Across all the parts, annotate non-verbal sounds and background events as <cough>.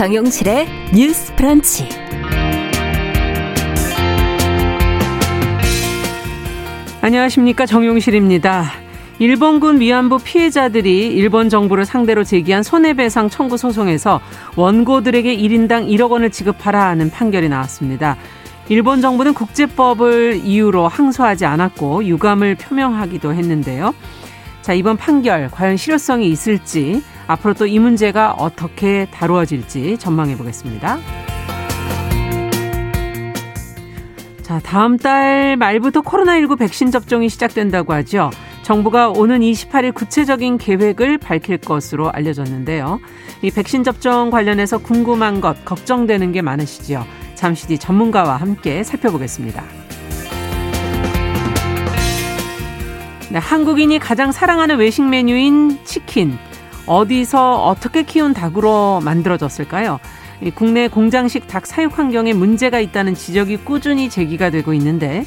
정용실의 뉴스 프런치. 안녕하십니까. 정용실입니다. 일본군 위안부 피해자들이 일본 정부를 상대로 제기한 손해배상 청구 소송에서 원고들에게 1인당 1억 원을 지급하라 하는 판결이 나왔습니다. 일본 정부는 국제법을 이유로 항소하지 않았고 유감을 표명하기도 했는데요. 자, 이번 판결 과연 실효성이 있을지 앞으로 또 이 문제가 어떻게 다루어질지 전망해 보겠습니다. 자, 다음 달 말부터 코로나19 백신 접종이 시작된다고 하죠. 정부가 오는 28일 구체적인 계획을 밝힐 것으로 알려졌는데요. 이 백신 접종 관련해서 궁금한 것, 걱정되는 게 많으시죠. 잠시 뒤 전문가와 함께 살펴보겠습니다. 네, 한국인이 가장 사랑하는 외식 메뉴인 치킨. 어디서 어떻게 키운 닭으로 만들어졌을까요? 국내 공장식 닭 사육 환경에 문제가 있다는 지적이 꾸준히 제기가 되고 있는데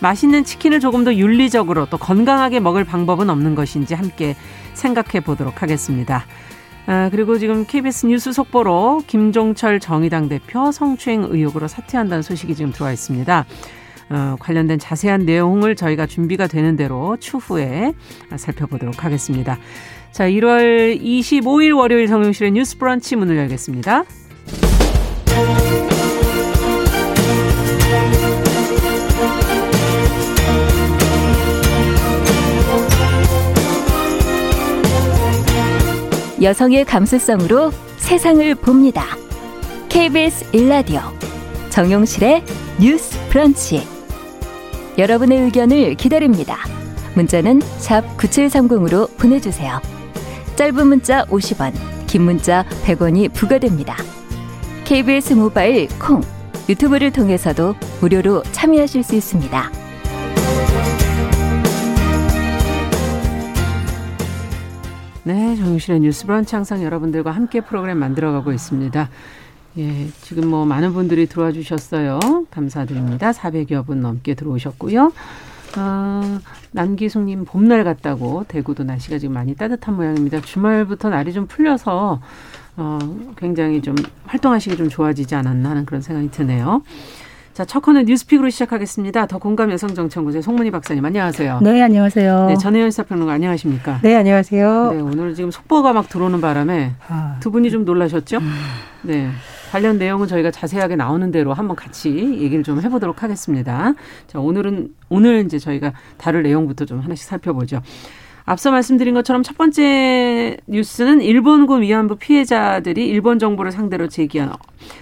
맛있는 치킨을 조금 더 윤리적으로 또 건강하게 먹을 방법은 없는 것인지 함께 생각해 보도록 하겠습니다. 아, 그리고 지금 KBS 뉴스 속보로 김종철 정의당 대표 성추행 의혹으로 사퇴한다는 소식이 지금 들어와 있습니다. 어, 관련된 자세한 내용을 저희가 준비가 되는 대로 추후에 살펴보도록 하겠습니다. 자, 1월 25일 월요일 정용실의 뉴스 브런치 문을 열겠습니다. 여성의 감수성으로 세상을 봅니다. KBS 일라디오 정용실의 뉴스 브런치 여러분의 의견을 기다립니다. 문자는 9730으로 보내주세요. 짧은 문자 50원, 긴 문자 100원이 부과됩니다. KBS 모바일 콩, 유튜브를 통해서도 무료로 참여하실 수 있습니다. 네, 정유실의 뉴스 브런치 항상 여러분들과 함께 프로그램 만들어가고 있습니다. 예, 지금 뭐 많은 분들이 들어와 주셨어요. 감사드립니다. 400여 분 넘게 들어오셨고요. 아, 남기숙님 봄날 같다고 대구도 날씨가 지금 많이 따뜻한 모양입니다. 주말부터 날이 좀 풀려서 어, 굉장히 좀 활동하시기 좀 좋아지지 않았나 하는 그런 생각이 드네요. 자, 첫 코너 뉴스픽으로 시작하겠습니다. 더 공감 여성정책연구소의 송문희 박사님 안녕하세요. 네, 안녕하세요. 네, 전혜연 시사평론가 안녕하십니까? 네, 안녕하세요. 네, 오늘 지금 속보가 막 들어오는 바람에 아. 두 분이 좀 놀라셨죠? 음. 네. 관련 내용은 저희가 자세하게 나오는 대로 한번 같이 얘기를 좀 해보도록 하겠습니다. 자, 오늘은, 오늘 이제 저희가 다룰 내용부터 좀 하나씩 살펴보죠. 앞서 말씀드린 것처럼 첫 번째 뉴스는 일본군 위안부 피해자들이 일본 정부를 상대로 제기한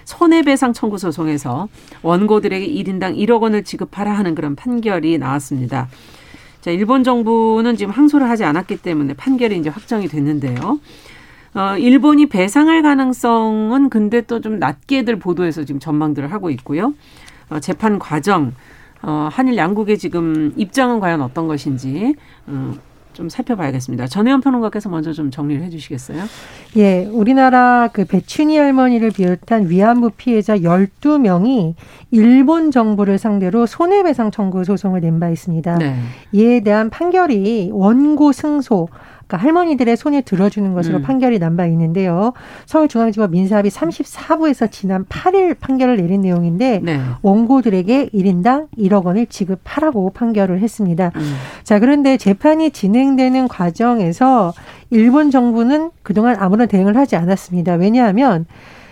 손해배상 청구 소송에서 원고들에게 1인당 1억 원을 지급하라 하는 그런 판결이 나왔습니다. 자, 일본 정부는 지금 항소를 하지 않았기 때문에 판결이 이제 확정이 됐는데요. 어, 일본이 배상할 가능성은 근데 또 좀 낮게들 보도해서 지금 전망들을 하고 있고요. 어, 재판 과정, 어, 한일 양국의 지금 입장은 과연 어떤 것인지, 어, 좀 살펴봐야겠습니다. 전혜연 평론가께서 먼저 좀 정리를 해 주시겠어요? 예, 우리나라 그 배춘희 할머니를 비롯한 위안부 피해자 12명이 일본 정부를 상대로 손해배상 청구 소송을 낸 바 있습니다. 네. 이에 대한 판결이 원고 승소 그러니까 할머니들의 손에 들어주는 것으로 음. 판결이 난 바 있는데요. 서울중앙지법 민사합의 34부에서 지난 8일 판결을 내린 내용인데 네. 원고들에게 1인당 1억 원을 지급하라고 판결을 했습니다. 음. 자, 그런데 재판이 진행되는 과정에서 일본 정부는 그동안 아무런 대응을 하지 않았습니다. 왜냐하면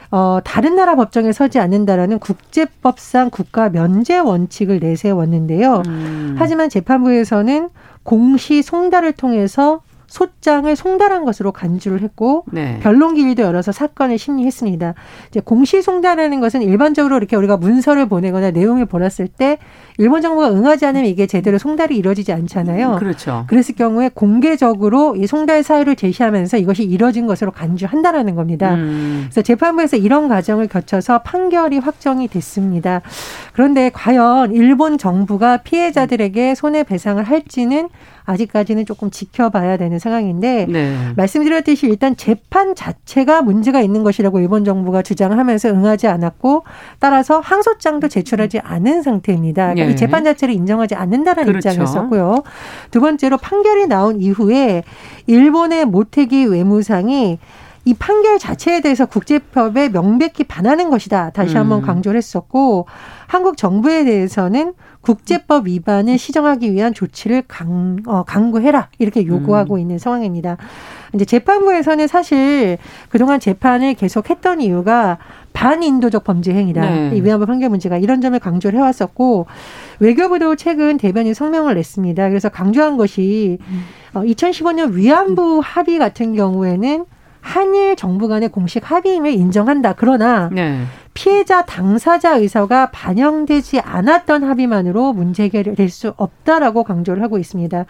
어, 다른 나라 법정에 서지 않는다라는 국제법상 국가 면제 원칙을 내세웠는데요. 음. 하지만 재판부에서는 공시 송달을 통해서 소장을 송달한 것으로 간주를 했고 네. 변론 기일도 열어서 사건을 심리했습니다. 이제 공시 송달하는 것은 일반적으로 이렇게 우리가 문서를 보내거나 내용을 보냈을 때 일본 정부가 응하지 않으면 이게 제대로 송달이 이루어지지 않잖아요. 그렇죠. 그랬을 경우에 공개적으로 이 송달 사유를 제시하면서 이것이 이뤄진 것으로 간주한다라는 겁니다. 음. 그래서 재판부에서 이런 과정을 거쳐서 판결이 확정이 됐습니다. 그런데 과연 일본 정부가 피해자들에게 손해배상을 할지는 아직까지는 조금 지켜봐야 되는 상황인데 네. 말씀드렸듯이 일단 재판 자체가 문제가 있는 것이라고 일본 정부가 주장을 하면서 응하지 않았고 따라서 항소장도 제출하지 않은 상태입니다. 그러니까 네. 이 재판 자체를 인정하지 않는다는 그렇죠. 입장이었었고요. 두 번째로 판결이 나온 이후에 일본의 모태기 외무상이 이 판결 자체에 대해서 국제법에 명백히 반하는 것이다. 다시 한번 음. 강조를 했었고 한국 정부에 대해서는 국제법 위반을 시정하기 위한 조치를 강, 어, 강구해라 이렇게 요구하고 음. 있는 상황입니다. 이제 재판부에서는 사실 그동안 재판을 계속 했던 이유가 반인도적 범죄 행위다. 네. 이 위안부 판결 문제가 이런 점을 강조를 해왔었고 외교부도 최근 대변인 성명을 냈습니다. 그래서 강조한 것이 음. 어, 2015년 위안부 합의 같은 경우에는 한일 정부 간의 공식 합의임을 인정한다. 그러나 네. 피해자 당사자 의사가 반영되지 않았던 합의만으로 문제 해결될 수 없다라고 강조를 하고 있습니다.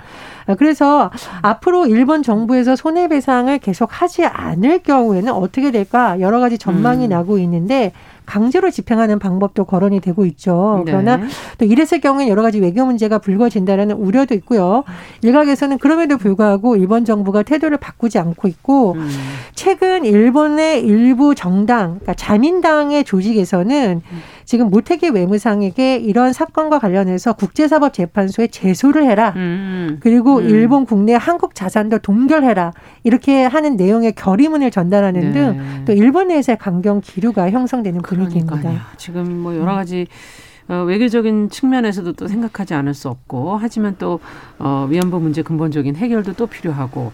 그래서 앞으로 일본 정부에서 손해배상을 계속 하지 않을 경우에는 어떻게 될까 여러 가지 전망이 음. 나고 있는데 강제로 집행하는 방법도 거론이 되고 있죠. 네. 그러나 네. 또 이랬을 경우에 여러 가지 외교 문제가 불거진다라는 우려도 있고요. 일각에서는 그럼에도 불구하고 일본 정부가 태도를 바꾸지 않고 있고 음. 최근 일본의 일부 정당, 그러니까 자민당의 조직에서는 음. 지금 모태기 외무상에게 이런 사건과 관련해서 국제사법재판소에 제소를 해라. 음. 그리고 음. 일본 국내 한국 자산도 동결해라. 이렇게 하는 내용의 결의문을 전달하는 네. 등또 일본 내에서의 강경 기류가 형성되는 분위기입니다. 그러니까요. 지금 뭐 여러 가지 어, 외교적인 측면에서도 또 생각하지 않을 수 없고 하지만 또 어, 위안부 문제 근본적인 해결도 또 필요하고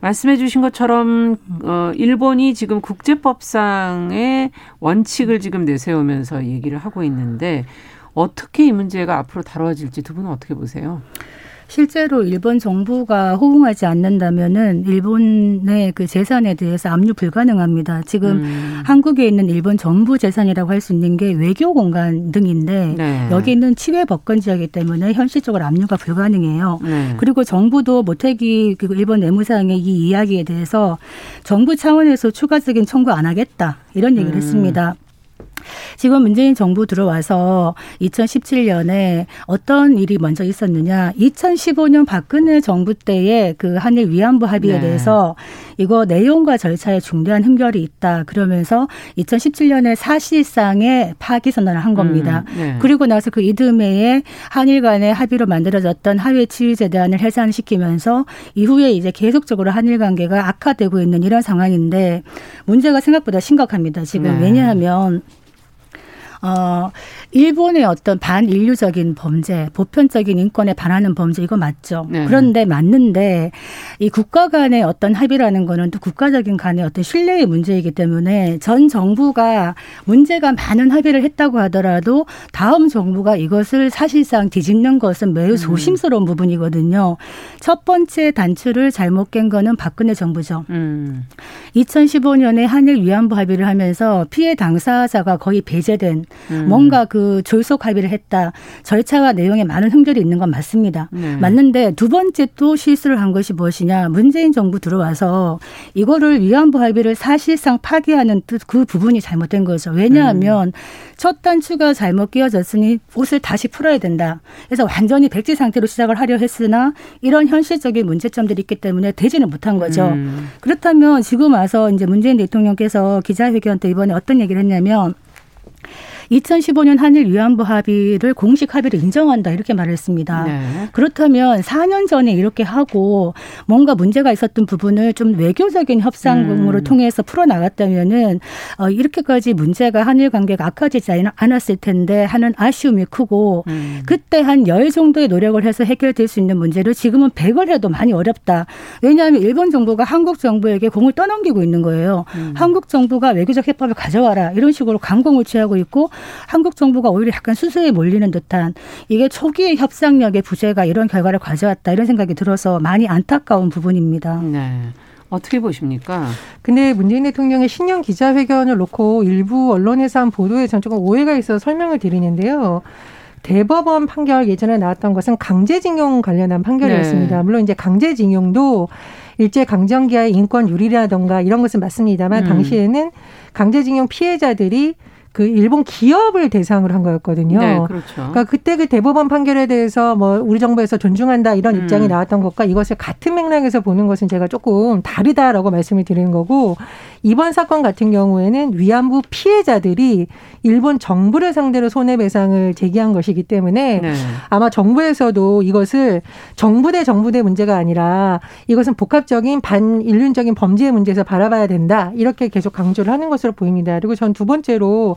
말씀해 주신 것처럼 어 일본이 지금 국제법상의 원칙을 지금 내세우면서 얘기를 하고 있는데 어떻게 이 문제가 앞으로 다뤄질지 두 분은 어떻게 보세요? 실제로 일본 정부가 호응하지 않는다면은 일본의 그 재산에 대해서 압류 불가능합니다. 지금 음. 한국에 있는 일본 정부 재산이라고 할 수 있는 게 외교 공간 등인데 네. 여기 있는 치외 법권 지역이기 때문에 현실적으로 압류가 불가능해요. 네. 그리고 정부도 모태기 그 일본 내무상의 이 이야기에 대해서 정부 차원에서 추가적인 청구 안 하겠다 이런 얘기를 음. 했습니다. 지금 문재인 정부 들어와서 2017년에 어떤 일이 먼저 있었느냐. 2015년 박근혜 정부 때의 그 한일 위안부 합의에 네. 대해서 이거 내용과 절차에 중대한 흠결이 있다. 그러면서 2017년에 사실상의 파기 선언을 한 겁니다. 음, 네. 그리고 나서 그 이듬해에 한일 간의 합의로 만들어졌던 하회 치유재단을 해산시키면서 이후에 이제 계속적으로 한일 관계가 악화되고 있는 이런 상황인데 문제가 생각보다 심각합니다. 지금 네. 왜냐하면 어, 일본의 어떤 반인류적인 범죄, 보편적인 인권에 반하는 범죄 이거 맞죠. 네. 그런데 맞는데 이 국가 간의 어떤 합의라는 거는 또 국가적인 간의 어떤 신뢰의 문제이기 때문에 전 정부가 문제가 많은 합의를 했다고 하더라도 다음 정부가 이것을 사실상 뒤집는 것은 매우 음. 조심스러운 음. 부분이거든요. 첫 번째 단추를 잘못 깬 거는 박근혜 정부죠. 음. 2015년에 한일 위안부 합의를 하면서 피해 당사자가 거의 배제된 음. 뭔가 그 졸속 합의를 했다. 절차와 내용에 많은 흠결이 있는 건 맞습니다. 네. 맞는데 두 번째 또 실수를 한 것이 무엇이냐. 문재인 정부 들어와서 이거를 위안부 합의를 사실상 파기하는 그 부분이 잘못된 거죠. 왜냐하면 음. 첫 단추가 잘못 끼어졌으니 옷을 다시 풀어야 된다. 그래서 완전히 백지 상태로 시작을 하려 했으나 이런 현실적인 문제점들이 있기 때문에 되지는 못한 거죠. 음. 그렇다면 지금 와서 이제 문재인 대통령께서 기자회견 때 이번에 어떤 얘기를 했냐면 2015년 한일 위안부 합의를 공식 합의를 인정한다 이렇게 말했습니다. 네. 그렇다면 4년 전에 이렇게 하고 뭔가 문제가 있었던 부분을 좀 외교적인 협상으로 음. 통해서 풀어 나갔다면은 어, 이렇게까지 문제가 한일 관계가 악화되지 않았을 텐데 하는 아쉬움이 크고 음. 그때 한 열 정도의 노력을 해서 해결될 수 있는 문제를 지금은 100을 해도 많이 어렵다. 왜냐하면 일본 정부가 한국 정부에게 공을 떠넘기고 있는 거예요. 음. 한국 정부가 외교적 해법을 가져와라 이런 식으로 강공을 취하고 있고 한국 정부가 오히려 약간 수세에 몰리는 듯한 이게 초기의 협상력의 부재가 이런 결과를 가져왔다 이런 생각이 들어서 많이 안타까운 부분입니다. 네. 어떻게 보십니까? 근데 문재인 대통령의 신년 기자회견을 놓고 일부 언론에서 한 보도에 전 조금 오해가 있어서 설명을 드리는데요. 대법원 판결 예전에 나왔던 것은 강제징용 관련한 판결이었습니다. 네. 물론 이제 강제징용도 일제 강점기의 인권 유리라던가 이런 것은 맞습니다만 음. 당시에는 강제징용 피해자들이 그 일본 기업을 대상으로 한 거였거든요. 네, 그렇죠. 그러니까 그때 그 대법원 판결에 대해서 뭐 우리 정부에서 존중한다 이런 음. 입장이 나왔던 것과 이것을 같은 맥락에서 보는 것은 제가 조금 다르다라고 말씀을 드리는 거고 이번 사건 같은 경우에는 위안부 피해자들이 일본 정부를 상대로 손해배상을 제기한 것이기 때문에 네. 아마 정부에서도 이것을 정부 대 정부 대 문제가 아니라 이것은 복합적인 반인륜적인 범죄의 문제에서 바라봐야 된다 이렇게 계속 강조를 하는 것으로 보입니다. 그리고 전 두 번째로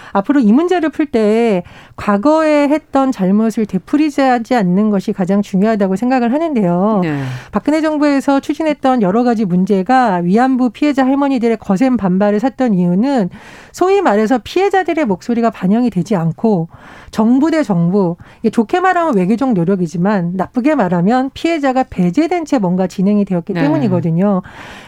앞으로 이 문제를 풀 때 과거에 했던 잘못을 되풀이하지 않는 것이 가장 중요하다고 생각을 하는데요. 네. 박근혜 정부에서 추진했던 여러 가지 문제가 위안부 피해자 할머니들의 거센 반발을 샀던 이유는 소위 말해서 피해자들의 목소리가 반영이 되지 않고 정부 대 정부 좋게 말하면 외교적 노력이지만 나쁘게 말하면 피해자가 배제된 채 뭔가 진행이 되었기 네. 때문이거든요.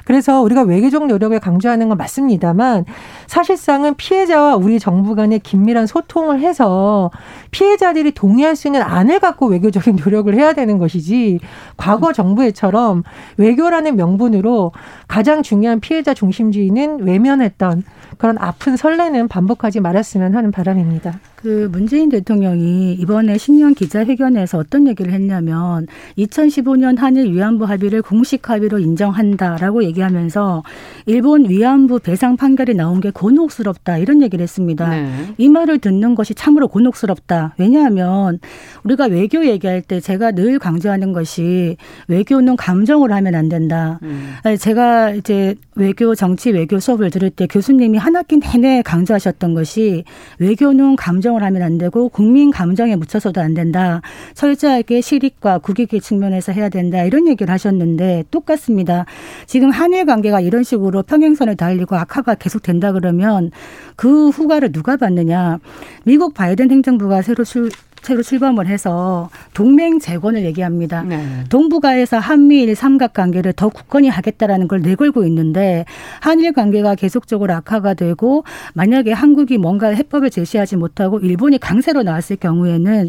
그래서 우리가 외교적 노력을 강조하는 건 맞습니다만 사실상은 피해자와 우리 정부 가 간의 긴밀한 소통을 해서 피해자들이 동의할 수 있는 안을 갖고 외교적인 노력을 해야 되는 것이지 과거 정부에처럼 외교라는 명분으로 가장 중요한 피해자 중심주의는 외면했던 그런 아픈 설레는 반복하지 말았으면 하는 바람입니다. 그 문재인 대통령이 이번에 신년 기자회견에서 어떤 얘기를 했냐면 2015년 한일 위안부 합의를 공식 합의로 인정한다라고 얘기하면서 일본 위안부 배상 판결이 나온 게 곤혹스럽다 이런 얘기를 했습니다. 네. 이 말을 듣는 것이 참으로 곤혹스럽다. 왜냐하면 우리가 외교 얘기할 때 제가 늘 강조하는 것이 외교는 감정으로 하면 안 된다. 음. 제가 이제 외교 정치 외교 수업을 들을 때 교수님이 한 학기 내내 강조하셨던 것이 외교는 감정을 하면 안 되고 국민 감정에 묻혀서도 안 된다. 철저하게 실익과 국익의 측면에서 해야 된다. 이런 얘기를 하셨는데 똑같습니다. 지금 한일 관계가 이런 식으로 평행선을 달리고 악화가 계속 된다 그러면 그 후과를 누가 받느냐. 미국 바이든 행정부가 새로 출, 새로 출범을 해서 동맹 재건을 얘기합니다. 네. 동북아에서 한미일 삼각 관계를 더 굳건히 하겠다라는 걸 내걸고 있는데 한일 관계가 계속적으로 악화가 되고 만약에 한국이 뭔가 해법을 제시하지 못하고 일본이 강세로 나왔을 경우에는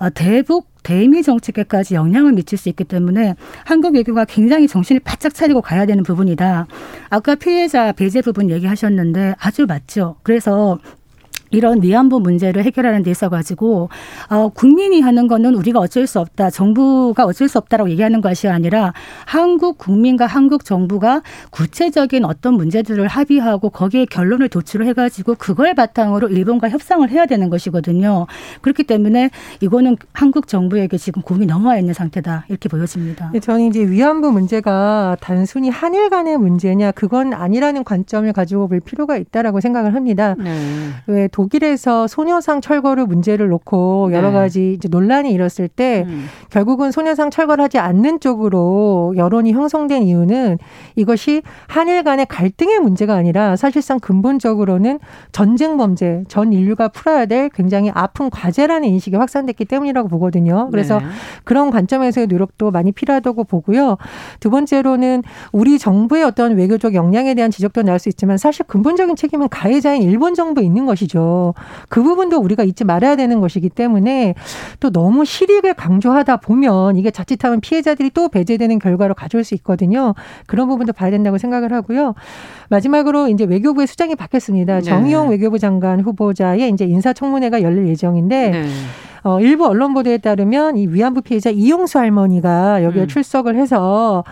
어, 대북 대미 정책에까지 영향을 미칠 수 있기 때문에 한국 외교가 굉장히 정신을 바짝 차리고 가야 되는 부분이다. 아까 피해자 배제 부분 얘기하셨는데 아주 맞죠. 그래서 이런 위안부 문제를 해결하는 데 있어 가지고 어, 국민이 하는 거는 우리가 어쩔 수 없다. 정부가 어쩔 수 없다라고 얘기하는 것이 아니라 한국 국민과 한국 정부가 구체적인 어떤 문제들을 합의하고 거기에 결론을 도출을 해 가지고 그걸 바탕으로 일본과 협상을 해야 되는 것이거든요. 그렇기 때문에 이거는 한국 정부에게 지금 공이 넘어와 있는 상태다 이렇게 보여집니다. 네, 저는 이제 위안부 문제가 단순히 한일 간의 문제냐 그건 아니라는 관점을 가지고 볼 필요가 있다라고 생각을 합니다. 네. 왜 도, 독일에서 소녀상 철거를 문제를 놓고 여러 네. 가지 이제 논란이 일었을 때 음. 결국은 소녀상 철거를 하지 않는 쪽으로 여론이 형성된 이유는 이것이 한일 간의 갈등의 문제가 아니라 사실상 근본적으로는 전쟁 범죄, 전 인류가 풀어야 될 굉장히 아픈 과제라는 인식이 확산됐기 때문이라고 보거든요. 그래서 네. 그런 관점에서의 노력도 많이 필요하다고 보고요. 두 번째로는 우리 정부의 어떤 외교적 역량에 대한 지적도 나올 수 있지만 사실 근본적인 책임은 가해자인 일본 정부에 있는 것이죠. 그 부분도 우리가 잊지 말아야 되는 것이기 때문에 또 너무 실익을 강조하다 보면 이게 자칫하면 피해자들이 또 배제되는 결과로 가져올 수 있거든요. 그런 부분도 봐야 된다고 생각을 하고요. 마지막으로 이제 외교부의 수장이 바뀌었습니다. 네. 정의용 외교부 장관 후보자의 이제 인사청문회가 열릴 예정인데 네. 어, 일부 언론 보도에 따르면 이 위안부 피해자 이용수 할머니가 여기에 음. 출석을 해서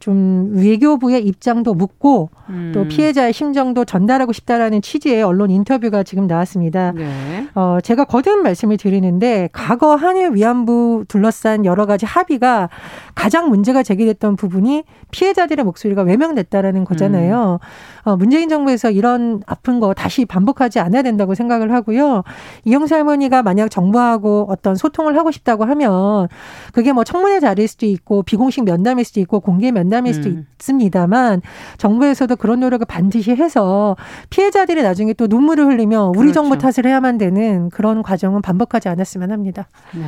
좀 외교부의 입장도 묻고 음. 또 피해자의 심정도 전달하고 싶다라는 취지의 언론 인터뷰가 지금 나왔습니다. 네. 어, 제가 거듭 말씀을 드리는데 과거 한일 위안부 둘러싼 여러 가지 합의가 가장 문제가 제기됐던 부분이 피해자들의 목소리가 외명됐다라는 거잖아요. 음. 어, 문재인 정부에서 이런 아픈 거 다시 반복하지 않아야 된다고 생각을 하고요. 이영수 할머니가 만약 정부하고 어떤 소통을 하고 싶다고 하면 그게 뭐 청문회 자리일 수도 있고 비공식 면담일 수도 있고 공개 면담 만남일 수도 음. 있습니다만 정부에서도 그런 노력을 반드시 해서 피해자들이 나중에 또 눈물을 흘리며 우리 그렇죠. 정부 탓을 해야만 되는 그런 과정은 반복하지 않았으면 합니다. 네.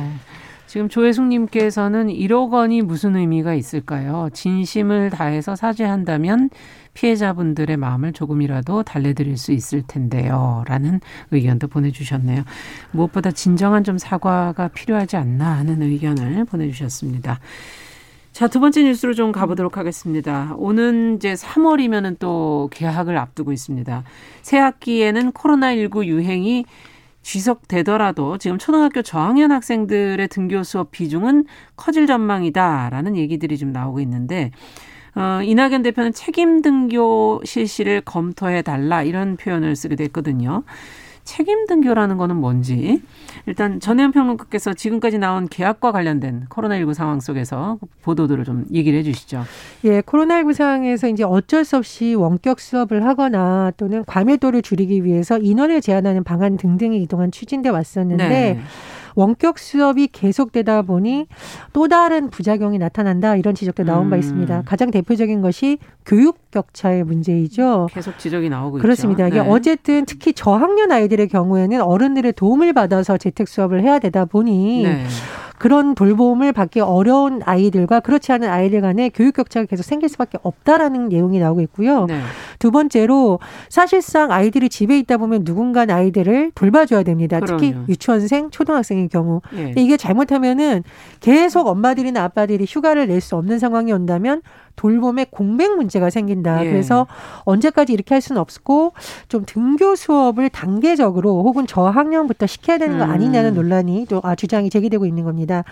지금 조혜숙님께서는 1억 원이 무슨 의미가 있을까요? 진심을 다해서 사죄한다면 피해자분들의 마음을 조금이라도 달래드릴 수 있을 텐데요. 라는 의견도 보내주셨네요. 무엇보다 진정한 좀 사과가 필요하지 않나 하는 의견을 보내주셨습니다. 자, 두 번째 뉴스로 좀 가보도록 하겠습니다. 오는 이제 3월이면은 또 개학을 앞두고 있습니다. 새 학기에는 코로나19 유행이 지속되더라도 지금 초등학교 저학년 학생들의 등교 수업 비중은 커질 전망이다라는 얘기들이 좀 나오고 있는데 어, 이낙연 대표는 책임 등교 실시를 검토해 달라 이런 표현을 쓰게 됐거든요. 책임 등교라는 거는 뭔지 일단 전혜연 평론가께서 지금까지 나온 계약과 관련된 코로나19 상황 속에서 보도들을 좀 얘기를 해 주시죠. 예, 코로나19 상황에서 이제 어쩔 수 없이 원격 수업을 하거나 또는 과밀도를 줄이기 위해서 인원을 제한하는 방안 등등이 이동안 추진돼 왔었는데 네. 원격 수업이 계속되다 보니 또 다른 부작용이 나타난다 이런 지적도 나온 음. 바 있습니다. 가장 대표적인 것이 교육 격차의 문제이죠. 계속 지적이 나오고 그렇습니다. 있죠. 이게 네. 어쨌든 특히 저학년 아이들의 경우에는 어른들의 도움을 받아서 재택 수업을 해야 되다 보니 네. 그런 돌봄을 받기 어려운 아이들과 그렇지 않은 아이들 간의 교육 격차가 계속 생길 수밖에 없다라는 내용이 나오고 있고요. 네. 두 번째로 사실상 아이들이 집에 있다 보면 누군가 아이들을 돌봐줘야 됩니다. 그럼요. 특히 유치원생, 초등학생의 경우. 네. 이게 잘못하면은 계속 엄마들이나 아빠들이 휴가를 낼 수 없는 상황이 온다면 돌봄의 공백 문제가 생긴다. 예. 그래서 언제까지 이렇게 할 수는 없고 좀 등교 수업을 단계적으로 혹은 저학년부터 시켜야 되는 거 음. 아니냐는 논란이 또 아, 주장이 제기되고 있는 겁니다.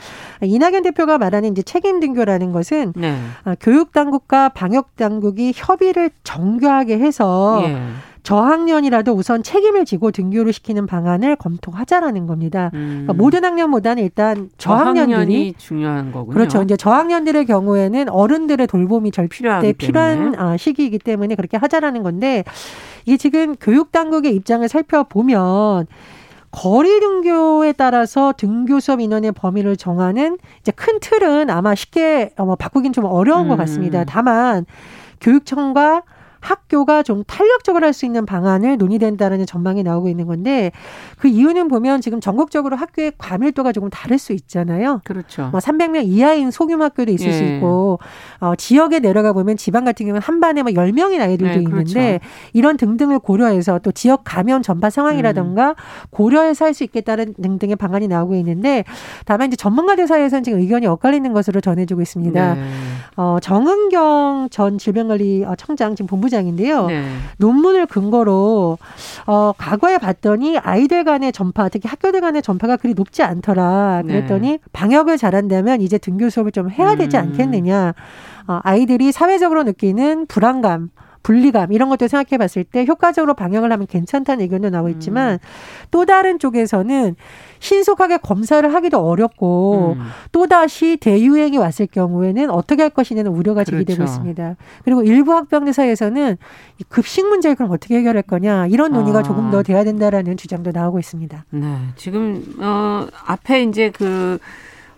이낙연 대표가 말하는 이제 책임 등교라는 것은 네. 아, 교육 당국과 방역 당국이 협의를 정교하게 해서 예. 저학년이라도 우선 책임을 지고 등교를 시키는 방안을 검토하자라는 겁니다. 그러니까 음. 그러니까 모든 학년보다는 일단 저학년들이 중요한 거군요. 그렇죠. 이제 저학년들의 경우에는 어른들의 돌봄이 절대 필요한 아, 시기이기 때문에 그렇게 하자라는 건데 이게 지금 교육 당국의 입장을 살펴보면 거리 등교에 따라서 등교 수업 인원의 범위를 정하는 이제 큰 틀은 아마 쉽게 어, 뭐 바꾸긴 좀 어려운 음. 것 같습니다. 다만 교육청과 학교가 좀 탄력적으로 할 수 있는 방안을 논의된다라는 전망이 나오고 있는 건데 그 이유는 보면 지금 전국적으로 학교의 과밀도가 조금 다를 수 있잖아요. 그렇죠. 뭐 300명 이하인 소규모 학교도 있을 예. 수 있고 어, 지역에 내려가 보면 지방 같은 경우는 한 반에 뭐 10명인 아이들도 네, 그렇죠. 있는데 이런 등등을 고려해서 또 지역 감염 전파 상황이라든가 음. 고려해서 할 수 있겠다는 등등의 방안이 나오고 있는데 다만 이제 전문가들 사이에서는 지금 의견이 엇갈리는 것으로 전해지고 있습니다. 네. 어, 정은경 전 질병관리청장 지금 본부 본부장인데요. 네. 논문을 근거로 어, 과거에 봤더니 아이들 간의 전파, 특히 학교들 간의 전파가 그리 높지 않더라. 그랬더니 네. 방역을 잘한다면 이제 등교 수업을 좀 해야 되지 음. 않겠느냐. 어, 아이들이 사회적으로 느끼는 불안감, 분리감 이런 것들 생각해 봤을 때 효과적으로 방역을 하면 괜찮다는 의견도 나오고 있지만 음. 또 다른 쪽에서는 신속하게 검사를 하기도 어렵고 음. 또다시 대유행이 왔을 경우에는 어떻게 할 것이냐는 우려가 제기되고 그렇죠. 있습니다. 그리고 일부 학병들 사이에서는 급식 문제를 그럼 어떻게 해결할 거냐 이런 논의가 아. 조금 더 돼야 된다라는 주장도 나오고 있습니다. 네. 지금 어 앞에 이제 그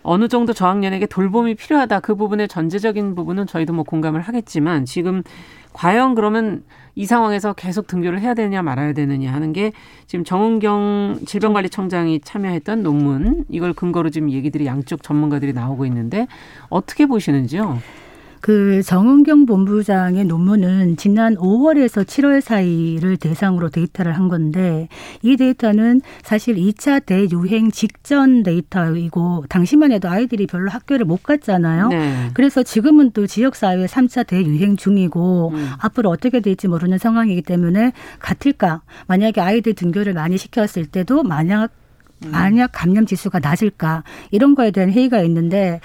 어느 정도 저학년에게 돌봄이 필요하다 그 부분의 전제적인 부분은 저희도 뭐 공감을 하겠지만 지금 과연 그러면 이 상황에서 계속 등교를 해야 되느냐 말아야 되느냐 하는 게 지금 정은경 질병관리청장이 참여했던 논문 이걸 근거로 지금 얘기들이 양쪽 전문가들이 나오고 있는데 어떻게 보시는지요? 그 정은경 본부장의 논문은 지난 5월에서 7월 사이를 대상으로 데이터를 한 건데 이 데이터는 사실 2차 대유행 직전 데이터이고 당시만 해도 아이들이 별로 학교를 못 갔잖아요. 네. 그래서 지금은 또 지역 사회 3차 대유행 중이고 음. 앞으로 어떻게 될지 모르는 상황이기 때문에 같을까? 만약에 아이들 등교를 많이 시켰을 때도 만약 음. 만약 감염 지수가 낮을까 이런 거에 대한 회의가 있는데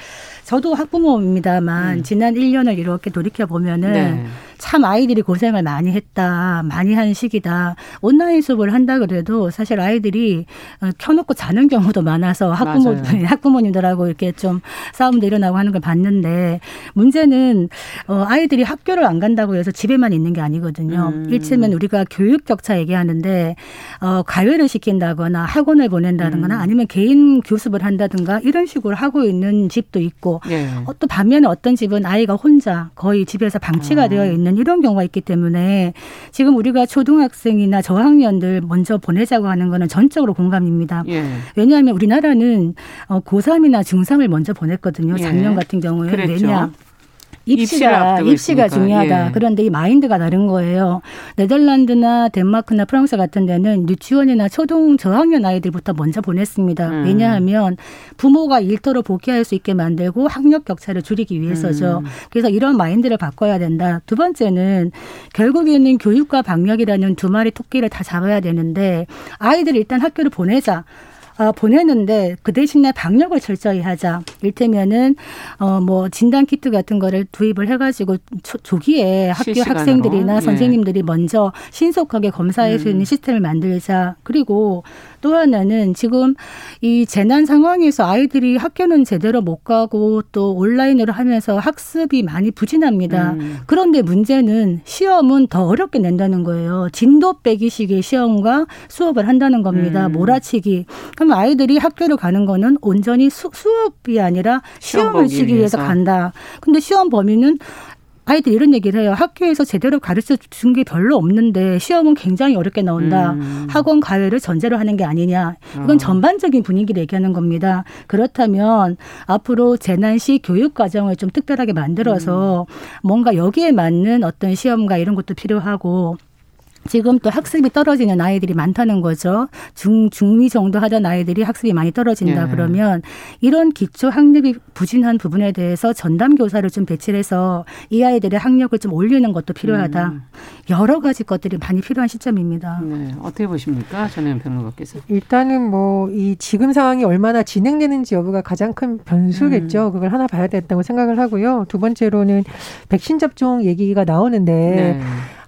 저도 학부모입니다만 음. 지난 1년을 이렇게 돌이켜 보면은 네. 참 아이들이 고생을 많이 했다, 많이 한 시기다. 온라인 수업을 한다 그래도 사실 아이들이 어, 켜놓고 자는 경우도 많아서 학부모 <laughs> 학부모님들하고 이렇게 좀 싸움도 일어나고 하는 걸 봤는데 문제는 어, 아이들이 학교를 안 간다고 해서 집에만 있는 게 아니거든요. 음. 일치면 우리가 교육 격차 얘기하는데 어, 가외를 시킨다거나 학원을 보낸다든가 음. 아니면 개인 교습을 한다든가 이런 식으로 하고 있는 집도 있고 예. 어, 또 반면에 어떤 집은 아이가 혼자 거의 집에서 방치가 어. 되어 있는 이런 경우가 있기 때문에 지금 우리가 초등학생이나 저학년들 먼저 보내자고 하는 거는 전적으로 공감입니다. 예. 왜냐하면 우리나라는 어, 고3이나 중3을 먼저 보냈거든요. 작년 예. 같은 경우에. 그랬죠. 왜냐 입시가 입시가 중요하다. 예. 그런데 이 마인드가 다른 거예요. 네덜란드나 덴마크나 프랑스 같은 데는 유치원이나 초등 저학년 아이들부터 먼저 보냈습니다. 음. 왜냐하면 부모가 일터로 복귀할 수 있게 만들고 학력 격차를 줄이기 위해서죠. 음. 그래서 이런 마인드를 바꿔야 된다. 두 번째는 결국에는 교육과 방역이라는 두 마리 토끼를 다 잡아야 되는데 아이들 일단 학교를 보내자. 어, 보내는데 그 대신에 방역을 철저히 하자. 일테면은 어 뭐 진단 키트 같은 거를 도입을 해가지고 초, 조기에 학교 실시간으로. 학생들이나 예. 선생님들이 먼저 신속하게 검사할 음. 수 있는 시스템을 만들자. 그리고 또 하나는 지금 이 재난 상황에서 아이들이 학교는 제대로 못 가고 또 온라인으로 하면서 학습이 많이 부진합니다. 음. 그런데 문제는 시험은 더 어렵게 낸다는 거예요. 진도 빼기식의 시험과 수업을 한다는 겁니다. 음. 몰아치기. 그럼 아이들이 학교를 가는 거는 온전히 수, 수업이 아니라 시험을 치기 위해서 간다. 근데 시험 범위는 아이들 이런 얘기를 해요. 학교에서 제대로 가르쳐 준 게 별로 없는데 시험은 굉장히 어렵게 나온다. 음. 학원 가외를 전제로 하는 게 아니냐. 이건 어. 전반적인 분위기를 얘기하는 겁니다. 그렇다면 앞으로 재난시 교육 과정을 좀 특별하게 만들어서 음. 뭔가 여기에 맞는 어떤 시험과 이런 것도 필요하고 지금 또 학습이 떨어지는 아이들이 많다는 거죠. 중, 중미 정도 하던 아이들이 학습이 많이 떨어진다 예. 그러면 이런 기초 학력이 부진한 부분에 대해서 전담 교사를 좀 배치해서 이 아이들의 학력을 좀 올리는 것도 필요하다. 음. 여러 가지 것들이 많이 필요한 시점입니다. 네. 어떻게 보십니까? 전혜연 평론가께서. 일단은 뭐 이 지금 상황이 얼마나 진행되는지 여부가 가장 큰 변수겠죠. 음. 그걸 하나 봐야 된다고 생각을 하고요. 두 번째로는 백신 접종 얘기가 나오는데 네.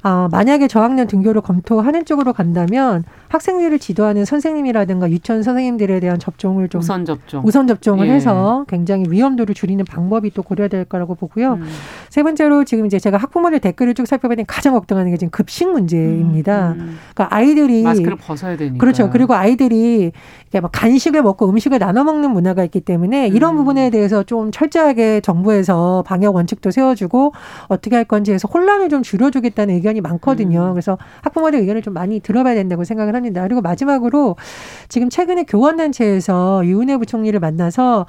아, 만약에 저학년 등교를 검토하는 쪽으로 간다면 학생들을 지도하는 선생님이라든가 유치원 선생님들에 대한 접종을 좀 우선 접종 우선 접종을 예. 해서 굉장히 위험도를 줄이는 방법이 또 고려될 거라고 보고요. 음. 세 번째로 지금 이제 제가 학부모들 댓글을 쭉 살펴보니 가장 걱정하는 게 지금 급식 문제입니다. 음. 음. 그러니까 아이들이 마스크를 벗어야 되니까 그렇죠. 그리고 아이들이 이렇게 막 간식을 먹고 음식을 나눠 먹는 문화가 있기 때문에 이런 음. 부분에 대해서 좀 철저하게 정부에서 방역 원칙도 세워주고 어떻게 할 건지 해서 혼란을 좀 줄여주겠다는 의견 이 많거든요. 음. 그래서 학부모들 의견을 좀 많이 들어봐야 된다고 생각을 합니다. 그리고 마지막으로 지금 최근에 교원단체에서 유은혜 부총리를 만나서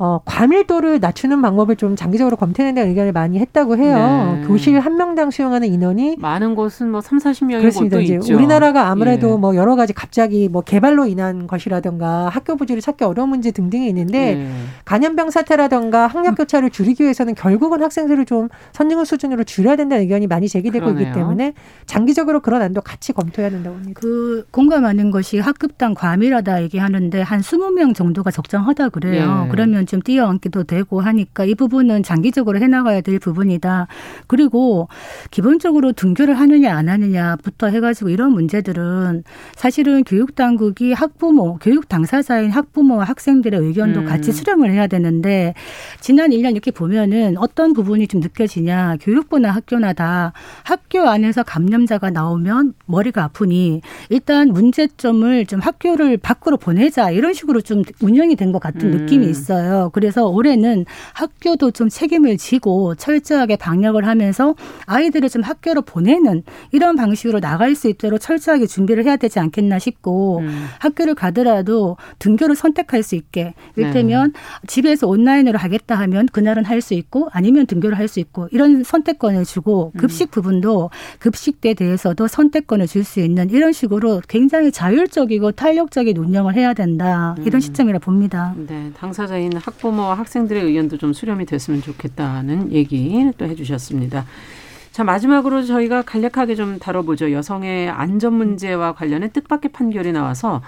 어, 과밀도를 낮추는 방법을 좀 장기적으로 검토해낸다는 의견을 많이 했다고 해요. 네. 교실 한 명당 수용하는 인원이 많은 곳은 뭐 3, 40명이 그렇습니다. 이제 있죠. 우리나라가 아무래도 예. 뭐 여러 가지 갑자기 뭐 개발로 인한 것이라든가 학교 부지를 찾기 어려운 문제 등등이 있는데 예. 간염병 사태라든가 학력 교차를 줄이기 위해서는 결국은 학생들을 좀 선진국 수준으로 줄여야 된다는 의견이 많이 제기되고 그러네요. 있기 때문에 장기적으로 그런 안도 같이 검토해야 된다고 봅니다. 그 공감하는 것이 학급당 과밀하다 얘기하는데 한 20명 정도가 적정하다 그래요. 예. 그러면 좀 뛰어앉기도 되고 하니까 이 부분은 장기적으로 해나가야 될 부분이다. 그리고 기본적으로 등교를 하느냐 안 하느냐부터 해가지고 이런 문제들은 사실은 교육 당국이 학부모, 교육 당사자인 학부모와 학생들의 의견도 음. 같이 수렴을 해야 되는데 지난 1년 이렇게 보면은 어떤 부분이 좀 느껴지냐 교육부나 학교나 다 학교 안에서 감염자가 나오면 머리가 아프니 일단 문제점을 좀 학교를 밖으로 보내자 이런 식으로 좀 운영이 된 것 같은 음. 느낌이 있어요. 그래서 올해는 학교도 좀 책임을 지고 철저하게 방역을 하면서 아이들을 좀 학교로 보내는 이런 방식으로 나갈 수 있도록 철저하게 준비를 해야 되지 않겠나 싶고 음. 학교를 가더라도 등교를 선택할 수 있게 일테면 네. 집에서 온라인으로 하겠다 하면 그날은 할 수 있고 아니면 등교를 할 수 있고 이런 선택권을 주고 음. 급식 부분도 급식에 대해서도 선택권을 줄 수 있는 이런 식으로 굉장히 자율적이고 탄력적인 운영을 해야 된다 이런 음. 시점이라 봅니다. 네, 당사자인 학 학부모와 학생들의 의견도 좀 수렴이 됐으면 좋겠다는 얘기 또 해주셨습니다. 자, 마지막으로 저희가 간략하게 좀 다뤄보죠. 여성의 안전 문제와 관련해 뜻밖의 판결이 나와서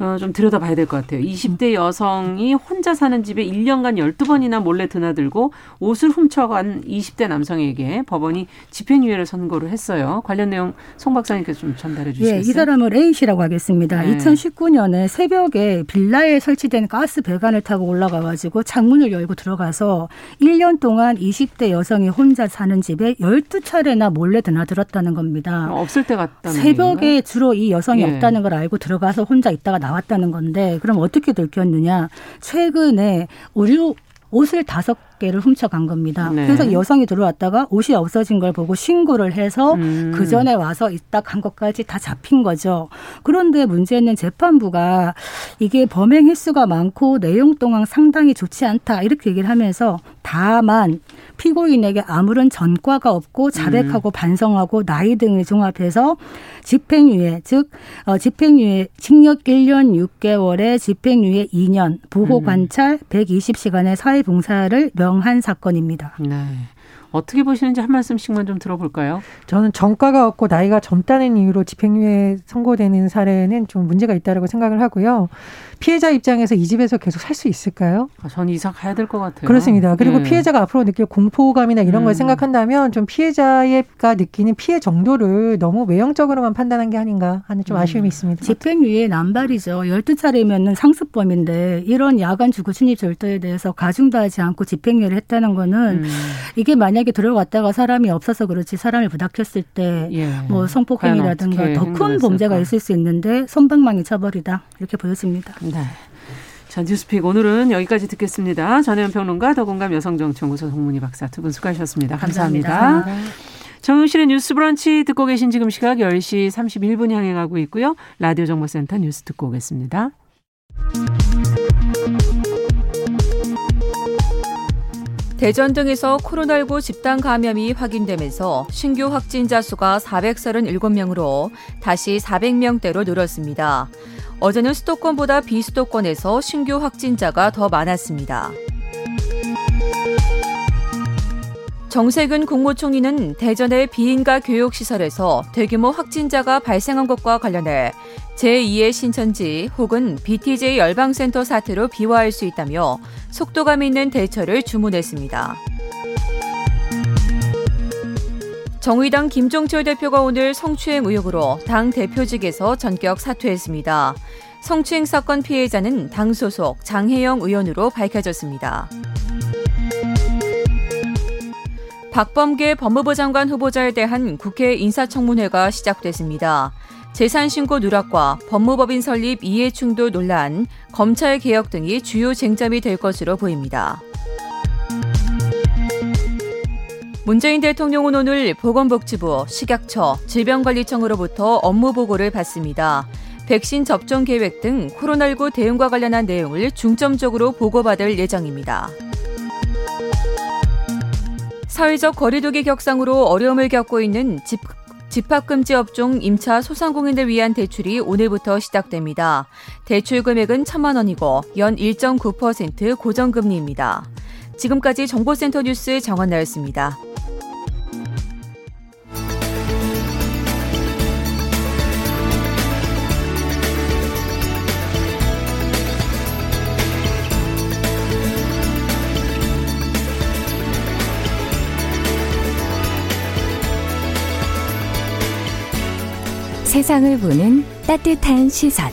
어, 좀 들여다봐야 될 것 같아요. 20대 여성이 혼자 사는 집에 1년간 12번이나 몰래 드나들고 옷을 훔쳐간 20대 남성에게 법원이 집행유예를 선고를 했어요. 관련 내용 송 박사님께서 좀 전달해 주시겠어요? 예, 이 사람을 A 씨라고 하겠습니다. 네. 2019년에 새벽에 빌라에 설치된 가스 배관을 타고 올라가 가지고 창문을 열고 들어가서 1년 동안 20대 여성이 혼자 사는 집에 12차례나 몰래 드나들었다는 겁니다. 없을 때 갔다는 새벽에 얘기인가요? 주로 이 여성이 예. 없다는 걸 알고 들어가서 혼자 있다가 나왔다는 건데 그럼 어떻게 들켰느냐? 최근에 의류 옷을 다섯 개를 훔쳐간 겁니다. 네. 그래서 여성이 들어왔다가 옷이 없어진 걸 보고 신고를 해서 음. 그 전에 와서 있다 간 것까지 다 잡힌 거죠. 그런데 문제는 재판부가 이게 범행 횟수가 많고 내용 동안 상당히 좋지 않다 이렇게 얘기를 하면서 다만 피고인에게 아무런 전과가 없고 자백하고 음. 반성하고 나이 등을 종합해서 집행유예 즉 어, 집행유예 징역 1년 6개월에 집행유예 2년 보호 음. 관찰 120시간의 사회봉사를 명한 사건입니다. 네. 어떻게 보시는지 한 말씀씩만 좀 들어볼까요? 저는 전과가 없고 나이가 젊다는 이유로 집행유예 선고되는 사례는 좀 문제가 있다고 생각을 하고요. 피해자 입장에서 이 집에서 계속 살 수 있을까요? 아, 전 이사 가야 될 것 같아요. 그렇습니다. 그리고 네. 피해자가 앞으로 느낄 공포감이나 이런 음. 걸 생각한다면 좀 피해자가 느끼는 피해 정도를 너무 외형적으로만 판단한 게 아닌가 하는 좀 음. 아쉬움이 있습니다. 집행유예 남발이죠. 12차례면 상습범인데 이런 야간 주거 침입 절도에 대해서 가중도 하지 않고 집행유예를 했다는 거는 음. 이게 만약에 들어왔다가 사람이 없어서 그렇지 사람을 부닥쳤을 때뭐 예. 뭐 성폭행이라든가 더 큰 범죄가 있을 수 있는데 손방망이 쳐버리다 이렇게 보였습니다. 네. 자, 뉴스픽 오늘은 여기까지 듣겠습니다. 전혜연 평론가, 더공감 여성정치연구소 송문희 박사 두 분 수고하셨습니다. 감사합니다. 감사합니다. 정용실의 뉴스 브런치 듣고 계신 지금 시각 10시 31분 향해 가고 있고요. 라디오 정보센터 뉴스 듣고 오겠습니다. 대전 등에서 코로나19 집단 감염이 확인되면서 신규 확진자 수가 437명으로 다시 400명대로 늘었습니다. 어제는 수도권보다 비수도권에서 신규 확진자가 더 많았습니다. 정세균 국무총리는 대전의 비인가 교육시설에서 대규모 확진자가 발생한 것과 관련해 제2의 신천지 혹은 BTJ 열방센터 사태로 비화할 수 있다며 속도감 있는 대처를 주문했습니다. 정의당 김종철 대표가 오늘 성추행 의혹으로 당 대표직에서 전격 사퇴했습니다. 성추행 사건 피해자는 당 소속 장혜영 의원으로 밝혀졌습니다. 박범계 법무부 장관 후보자에 대한 국회 인사청문회가 시작됐습니다. 재산신고 누락과 법무법인 설립 이해충돌 논란, 검찰 개혁 등이 주요 쟁점이 될 것으로 보입니다. 문재인 대통령은 오늘 보건복지부, 식약처, 질병관리청으로부터 업무 보고를 받습니다. 백신 접종 계획 등 코로나19 대응과 관련한 내용을 중점적으로 보고받을 예정입니다. 사회적 거리두기 격상으로 어려움을 겪고 있는 집, 집합금지 업종 임차 소상공인들 위한 대출이 오늘부터 시작됩니다. 대출 금액은 천만 원이고 연 1.9% 고정금리입니다. 지금까지 정보센터 뉴스 정원나였습니다. 세상을 보는 따뜻한 시선.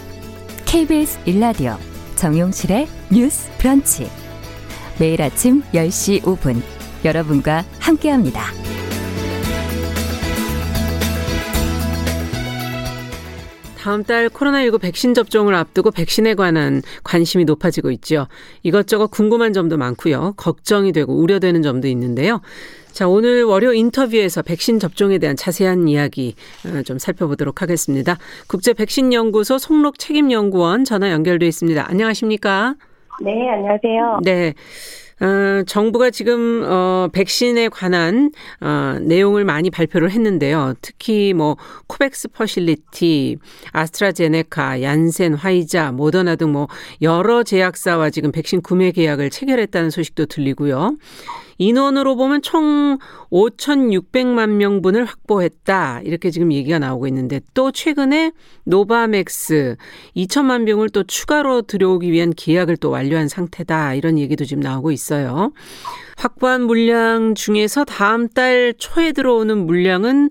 KBS 일라디오 정용실의 뉴스 브런치. 매일 아침 10시 5분 여러분과 함께합니다. 다음 달 코로나19 백신 접종을 앞두고 백신에 관한 관심이 높아지고 있죠. 이것저것 궁금한 점도 많고요. 걱정이 되고 우려되는 점도 있는데요. 자, 오늘 월요 인터뷰에서 백신 접종에 대한 자세한 이야기 어, 좀 살펴보도록 하겠습니다. 국제 백신 연구소 송록 책임 연구원 전화 연결돼 있습니다. 안녕하십니까? 네, 안녕하세요. 네. 어, 정부가 지금 어, 백신에 관한 어, 내용을 많이 발표를 했는데요. 특히 뭐 COVAX Facility, 아스트라제네카, 얀센, 화이자, 모더나 등 뭐 여러 제약사와 지금 백신 구매 계약을 체결했다는 소식도 들리고요. 인원으로 보면 총 5,600만 명분을 확보했다. 이렇게 지금 얘기가 나오고 있는데 또 최근에 노바백스 2천만 명을 또 추가로 들여오기 위한 계약을 또 완료한 상태다. 이런 얘기도 지금 나오고 있어요. 확보한 물량 중에서 다음 달 초에 들어오는 물량은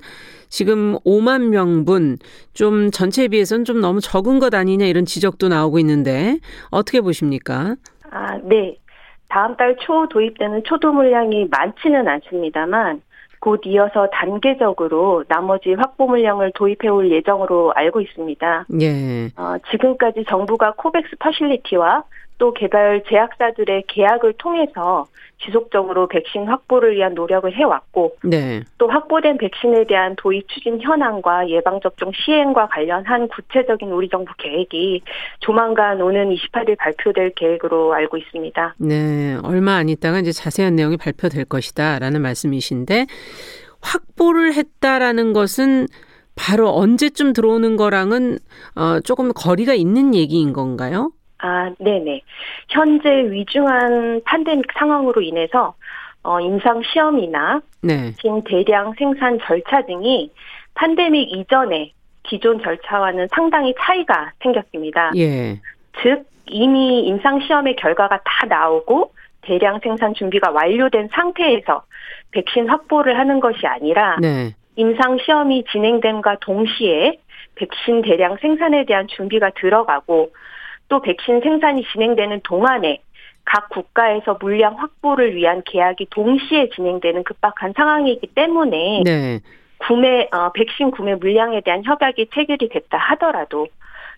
지금 5만 명분 좀 전체에 비해서는 좀 너무 적은 것 아니냐 이런 지적도 나오고 있는데 어떻게 보십니까? 아, 네. 다음 달 초 도입되는 초도 물량이 많지는 않습니다만 곧 이어서 단계적으로 나머지 확보 물량을 도입해 올 예정으로 알고 있습니다. 예. 어, 지금까지 정부가 코백스 파실리티와 또 개발 제약사들의 계약을 통해서 지속적으로 백신 확보를 위한 노력을 해왔고 네. 또 확보된 백신에 대한 도입 추진 현황과 예방접종 시행과 관련한 구체적인 우리 정부 계획이 조만간 오는 28일 발표될 계획으로 알고 있습니다. 네, 얼마 안 있다가 이제 자세한 내용이 발표될 것이다라는 말씀이신데 확보를 했다라는 것은 바로 언제쯤 들어오는 거랑은 어, 조금 거리가 있는 얘기인 건가요? 아, 네네. 현재 위중한 팬데믹 상황으로 인해서 어, 임상 시험이나 네. 진 대량 생산 절차 등이 팬데믹 이전에 기존 절차와는 상당히 차이가 생겼습니다. 예. 즉 이미 임상 시험의 결과가 다 나오고 대량 생산 준비가 완료된 상태에서 백신 확보를 하는 것이 아니라 네. 임상 시험이 진행됨과 동시에 백신 대량 생산에 대한 준비가 들어가고 또 백신 생산이 진행되는 동안에 각 국가에서 물량 확보를 위한 계약이 동시에 진행되는 급박한 상황이기 때문에 네. 구매 어, 백신 구매 물량에 대한 협약이 체결이 됐다 하더라도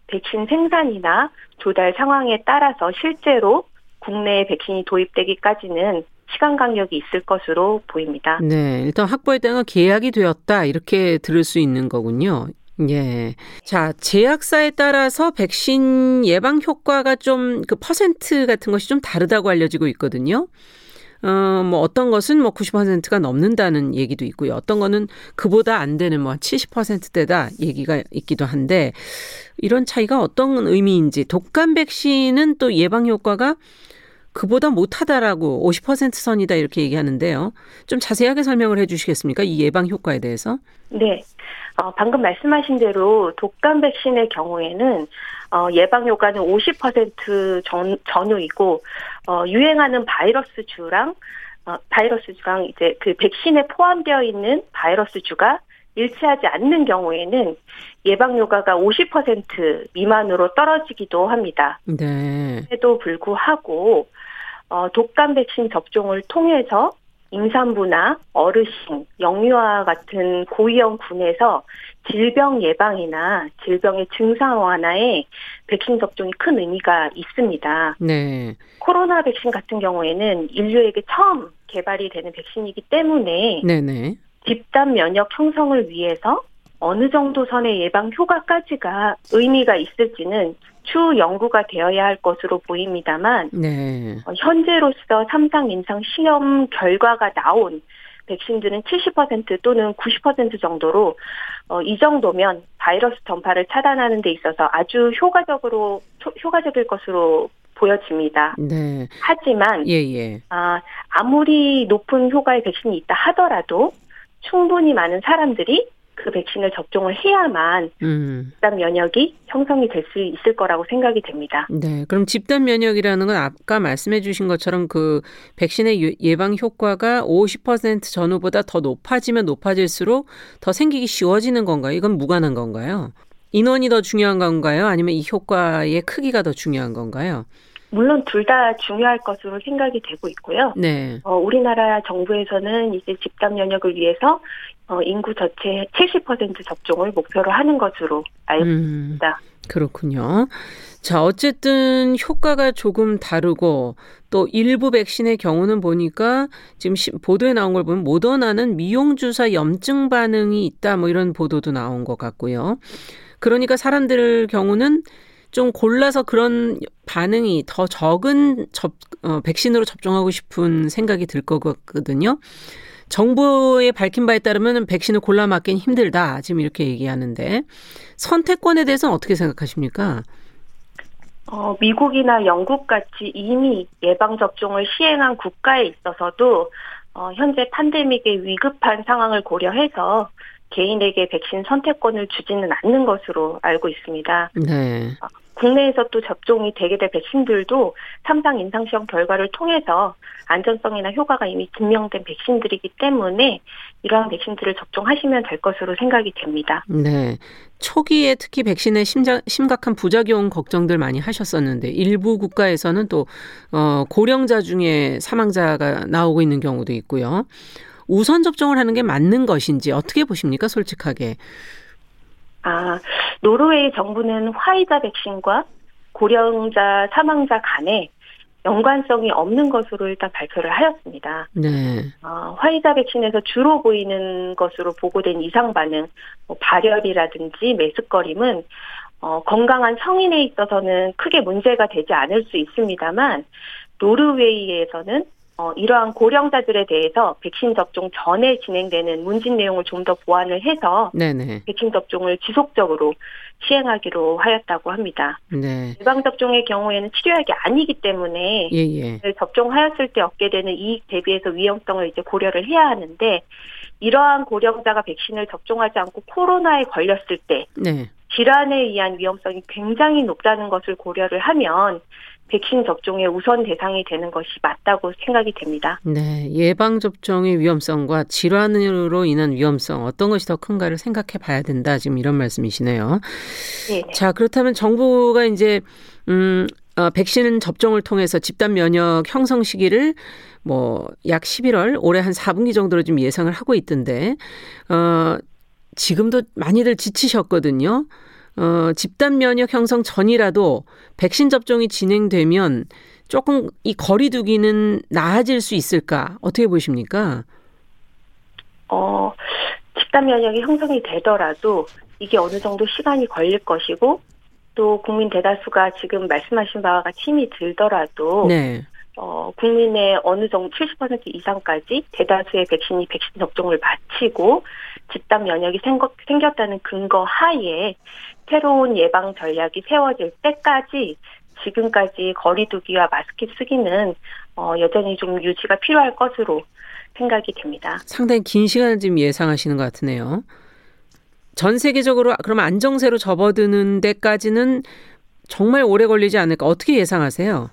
백신 생산이나 조달 상황에 따라서 실제로 국내에 백신이 도입되기까지는 시간 간격이 있을 것으로 보입니다. 네, 일단 확보에 대한 계약이 되었다 이렇게 들을 수 있는 거군요. 예. 자, 제약사에 따라서 백신 예방 효과가 좀 그 퍼센트 같은 것이 좀 다르다고 알려지고 있거든요. 어, 뭐 어떤 것은 뭐 90%가 넘는다는 얘기도 있고요. 어떤 거는 그보다 안 되는 뭐 70%대다 얘기가 있기도 한데 이런 차이가 어떤 의미인지 독감 백신은 또 예방 효과가 그보다 못하다라고 50% 선이다 이렇게 얘기하는데요. 좀 자세하게 설명을 해 주시겠습니까? 이 예방 효과에 대해서? 네. 어, 방금 말씀하신 대로 독감 백신의 경우에는 어, 예방 효과는 50% 전, 전후이고 어, 유행하는 바이러스 주랑 어, 바이러스 주랑 이제 그 백신에 포함되어 있는 바이러스 주가 일치하지 않는 경우에는 예방 효과가 50% 미만으로 떨어지기도 합니다. 네. 에도 불구하고 어, 독감 백신 접종을 통해서 임산부나 어르신, 영유아 같은 고위험 군에서 질병 예방이나 질병의 증상 완화에 백신 접종이 큰 의미가 있습니다. 네. 코로나 백신 같은 경우에는 인류에게 처음 개발이 되는 백신이기 때문에 네네. 집단 면역 형성을 위해서 어느 정도 선의 예방 효과까지가 의미가 있을지는 추후 연구가 되어야 할 것으로 보입니다만 네. 어, 현재로서 삼상 임상 시험 결과가 나온 백신들은 70% 또는 90% 정도로 어, 이 정도면 바이러스 전파를 차단하는 데 있어서 아주 효과적으로 효과적일 것으로 보여집니다. 네. 하지만 예, 예. 아, 아무리 높은 효과의 백신이 있다 하더라도 충분히 많은 사람들이 그 백신을 접종을 해야만 음. 집단 면역이 형성이 될 수 있을 거라고 생각이 됩니다. 네, 그럼 집단 면역이라는 건 아까 말씀해 주신 것처럼 그 백신의 예방 효과가 50% 전후보다 더 높아지면 높아질수록 더 생기기 쉬워지는 건가요? 이건 무관한 건가요? 인원이 더 중요한 건가요? 아니면 이 효과의 크기가 더 중요한 건가요? 물론 둘 다 중요할 것으로 생각이 되고 있고요. 네. 어, 우리나라 정부에서는 이제 집단 면역을 위해서 어, 인구 전체 70% 접종을 목표로 하는 것으로 알고 음, 있습니다. 그렇군요. 자, 어쨌든 효과가 조금 다르고 또 일부 백신의 경우는 보니까 지금 보도에 나온 걸 보면 모더나는 미용주사 염증 반응이 있다 뭐 이런 보도도 나온 것 같고요. 그러니까 사람들 경우는 좀 골라서 그런 반응이 더 적은 접, 어, 백신으로 접종하고 싶은 생각이 들 거거든요. 정부의 밝힌 바에 따르면 백신을 골라 맞기는 힘들다. 지금 이렇게 얘기하는데 선택권에 대해서는 어떻게 생각하십니까? 어, 미국이나 영국 같이 이미 예방 접종을 시행한 국가에 있어서도 어, 현재 팬데믹의 위급한 상황을 고려해서 개인에게 백신 선택권을 주지는 않는 것으로 알고 있습니다. 네. 어, 국내에서 또 접종이 되게 될 백신들도 삼상 임상시험 결과를 통해서 안전성이나 효과가 이미 증명된 백신들이기 때문에 이러한 백신들을 접종하시면 될 것으로 생각이 됩니다. 네. 초기에 특히 백신의 심자, 심각한 부작용 걱정들 많이 하셨었는데 일부 국가에서는 또 어, 고령자 중에 사망자가 나오고 있는 경우도 있고요. 우선 접종을 하는 게 맞는 것인지 어떻게 보십니까? 솔직하게. 아, 노르웨이 정부는 화이자 백신과 고령자 사망자 간에 연관성이 없는 것으로 일단 발표를 하였습니다. 네. 어, 화이자 백신에서 주로 보이는 것으로 보고된 이상 반응, 뭐 발열이라든지 메스꺼림은 어, 건강한 성인에 있어서는 크게 문제가 되지 않을 수 있습니다만 노르웨이에서는 어, 이러한 고령자들에 대해서 백신 접종 전에 진행되는 문진 내용을 좀 더 보완을 해서 네네. 백신 접종을 지속적으로 시행하기로 하였다고 합니다. 네. 예방 접종의 경우에는 치료약이 아니기 때문에 예예. 예. 접종하였을 때 얻게 되는 이익 대비해서 위험성을 이제 고려를 해야 하는데 이러한 고령자가 백신을 접종하지 않고 코로나에 걸렸을 때 네. 질환에 의한 위험성이 굉장히 높다는 것을 고려를 하면 백신 접종의 우선 대상이 되는 것이 맞다고 생각이 됩니다. 네, 예방 접종의 위험성과 질환으로 인한 위험성 어떤 것이 더 큰가를 생각해 봐야 된다. 지금 이런 말씀이시네요. 네. 자, 그렇다면 정부가 이제 음 어, 백신 접종을 통해서 집단 면역 형성 시기를 뭐 약 11월 올해 한 4분기 정도로 좀 예상을 하고 있던데 어 지금도 많이들 지치셨거든요. 어, 집단 면역 형성 전이라도 백신 접종이 진행되면 조금 이 거리두기는 나아질 수 있을까? 어떻게 보십니까? 어, 집단 면역이 형성이 되더라도 이게 어느 정도 시간이 걸릴 것이고 또 국민 대다수가 지금 말씀하신 바와 같이 힘이 들더라도 네. 어, 국민의 어느 정도 70% 이상까지 대다수의 백신이 백신 접종을 마치고 집단 면역이 생겼 다는 근거 하에 새로운 예방 전략이 세워질 때까지 지금까지 거리두기와 마스크 쓰기는 어, 여전히 좀 유지가 필요할 것으로 생각이 됩니다. 상당히 긴 시간을 지금 예상하시는 것 같으네요. 전 세계적으로 그러면 안정세로 접어드는 데까지는 정말 오래 걸리지 않을까 어떻게 예상하세요?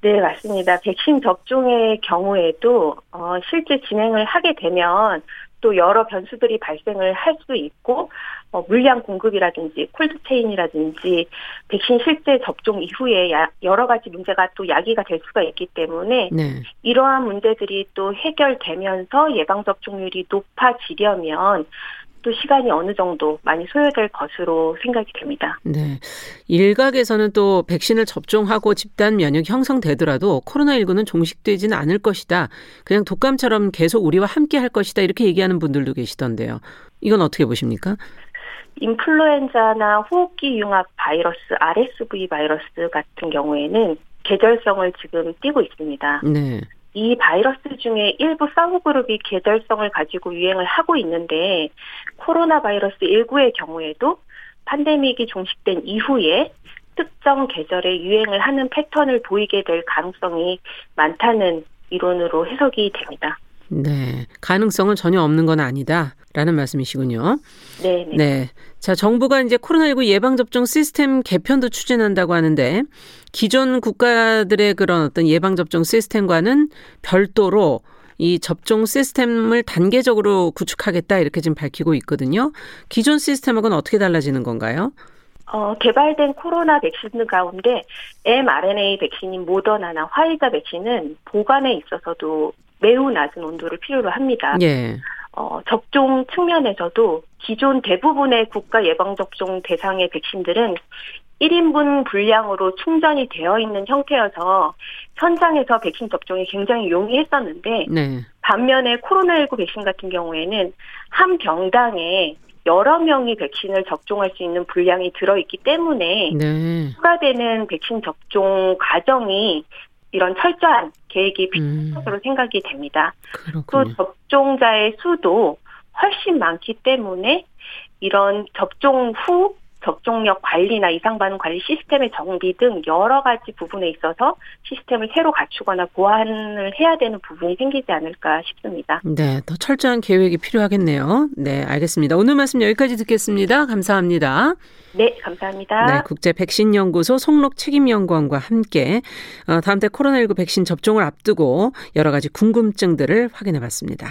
네, 맞습니다. 백신 접종의 경우에도 어, 실제 진행을 하게 되면 또 여러 변수들이 발생을 할 수 있고 어, 물량 공급이라든지 콜드체인이라든지 백신 실제 접종 이후에 야, 여러 가지 문제가 또 야기가 될 수가 있기 때문에 네. 이러한 문제들이 또 해결되면서 예방 접종률이 높아지려면 또 시간이 어느 정도 많이 소요될 것으로 생각이 됩니다. 네. 일각에서는 또 백신을 접종하고 집단 면역이 형성되더라도 코로나19는 종식되지는 않을 것이다. 그냥 독감처럼 계속 우리와 함께 할 것이다. 이렇게 얘기하는 분들도 계시던데요. 이건 어떻게 보십니까? 인플루엔자나 호흡기 융합 바이러스, RSV 바이러스 같은 경우에는 계절성을 지금 띠고 있습니다. 네. 이 바이러스 중에 일부 서브그룹이 계절성을 가지고 유행을 하고 있는데 코로나 바이러스 19의 경우에도 판데믹이 종식된 이후에 특정 계절에 유행을 하는 패턴을 보이게 될 가능성이 많다는 이론으로 해석이 됩니다. 네. 가능성은 전혀 없는 건 아니다. 라는 말씀이시군요. 네, 네. 네. 자, 정부가 이제 코로나19 예방접종 시스템 개편도 추진한다고 하는데 기존 국가들의 그런 어떤 예방접종 시스템과는 별도로 이 접종 시스템을 단계적으로 구축하겠다 이렇게 지금 밝히고 있거든요. 기존 시스템하고는 어떻게 달라지는 건가요? 어, 개발된 코로나 백신 가운데 mRNA 백신인 모더나나 화이자 백신은 보관에 있어서도 매우 낮은 온도를 필요로 합니다. 예. 어, 접종 측면에서도 기존 대부분의 국가 예방접종 대상의 백신들은 1인분 분량으로 충전이 되어 있는 형태여서 현장에서 백신 접종이 굉장히 용이했었는데 네. 반면에 코로나19 백신 같은 경우에는 한 병당에 여러 명이 백신을 접종할 수 있는 분량이 들어있기 때문에 네. 추가되는 백신 접종 과정이 이런 철저한 계획이 필요한 것으로 음. 생각이 됩니다. 그렇군요. 또 접종자의 수도 훨씬 많기 때문에 이런 접종 후 접종력 관리나 이상 반응 관리 시스템의 정비 등 여러 가지 부분에 있어서 시스템을 새로 갖추거나 보완을 해야 되는 부분이 생기지 않을까 싶습니다. 네, 더 철저한 계획이 필요하겠네요. 네, 알겠습니다. 오늘 말씀 여기까지 듣겠습니다. 감사합니다. 네, 감사합니다. 네, 국제 백신 연구소 송록 책임 연구원과 함께 어, 다음 달 코로나19 백신 접종을 앞두고 여러 가지 궁금증들을 확인해 봤습니다.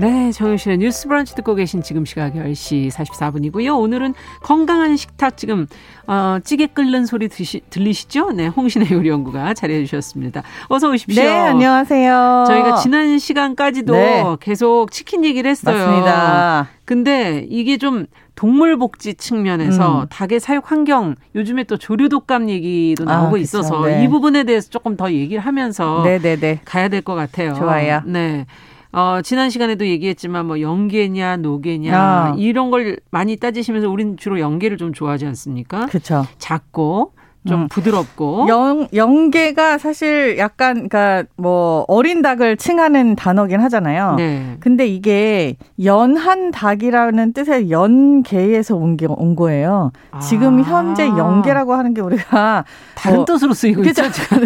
네, 정영실의 뉴스 브런치 듣고 계신 지금 시각 10시 44분이고요. 오늘은 건강한 식탁 지금 어, 찌개 끓는 소리 드시, 들리시죠? 네, 홍신의 요리연구가 자리해 주셨습니다. 어서 오십시오. 네, 안녕하세요. 저희가 지난 시간까지도 네. 계속 치킨 얘기를 했어요. 맞습니다. 근데 이게 좀 동물 복지 측면에서 음. 닭의 사육 환경 요즘에 또 조류 독감 얘기도 아, 나오고 아, 있어서 네. 이 부분에 대해서 조금 더 얘기를 하면서 네네네. 네, 네. 가야 될 것 같아요. 좋아요. 네. 어, 지난 시간에도 얘기했지만 뭐 연계냐 노계냐 아. 이런 걸 많이 따지시면서 우리는 주로 연계를 좀 좋아하지 않습니까? 그렇죠. 작고 좀 음. 부드럽고 영 영계가 사실 약간 그러니까 뭐 어린 닭을 칭하는 단어긴 하잖아요. 네. 근데 이게 연한 닭이라는 뜻의 연계에서 온, 게, 온 거예요. 아. 지금 현재 영계라고 하는 게 우리가 <laughs> 다른 뭐, 뜻으로 쓰이고 있죠.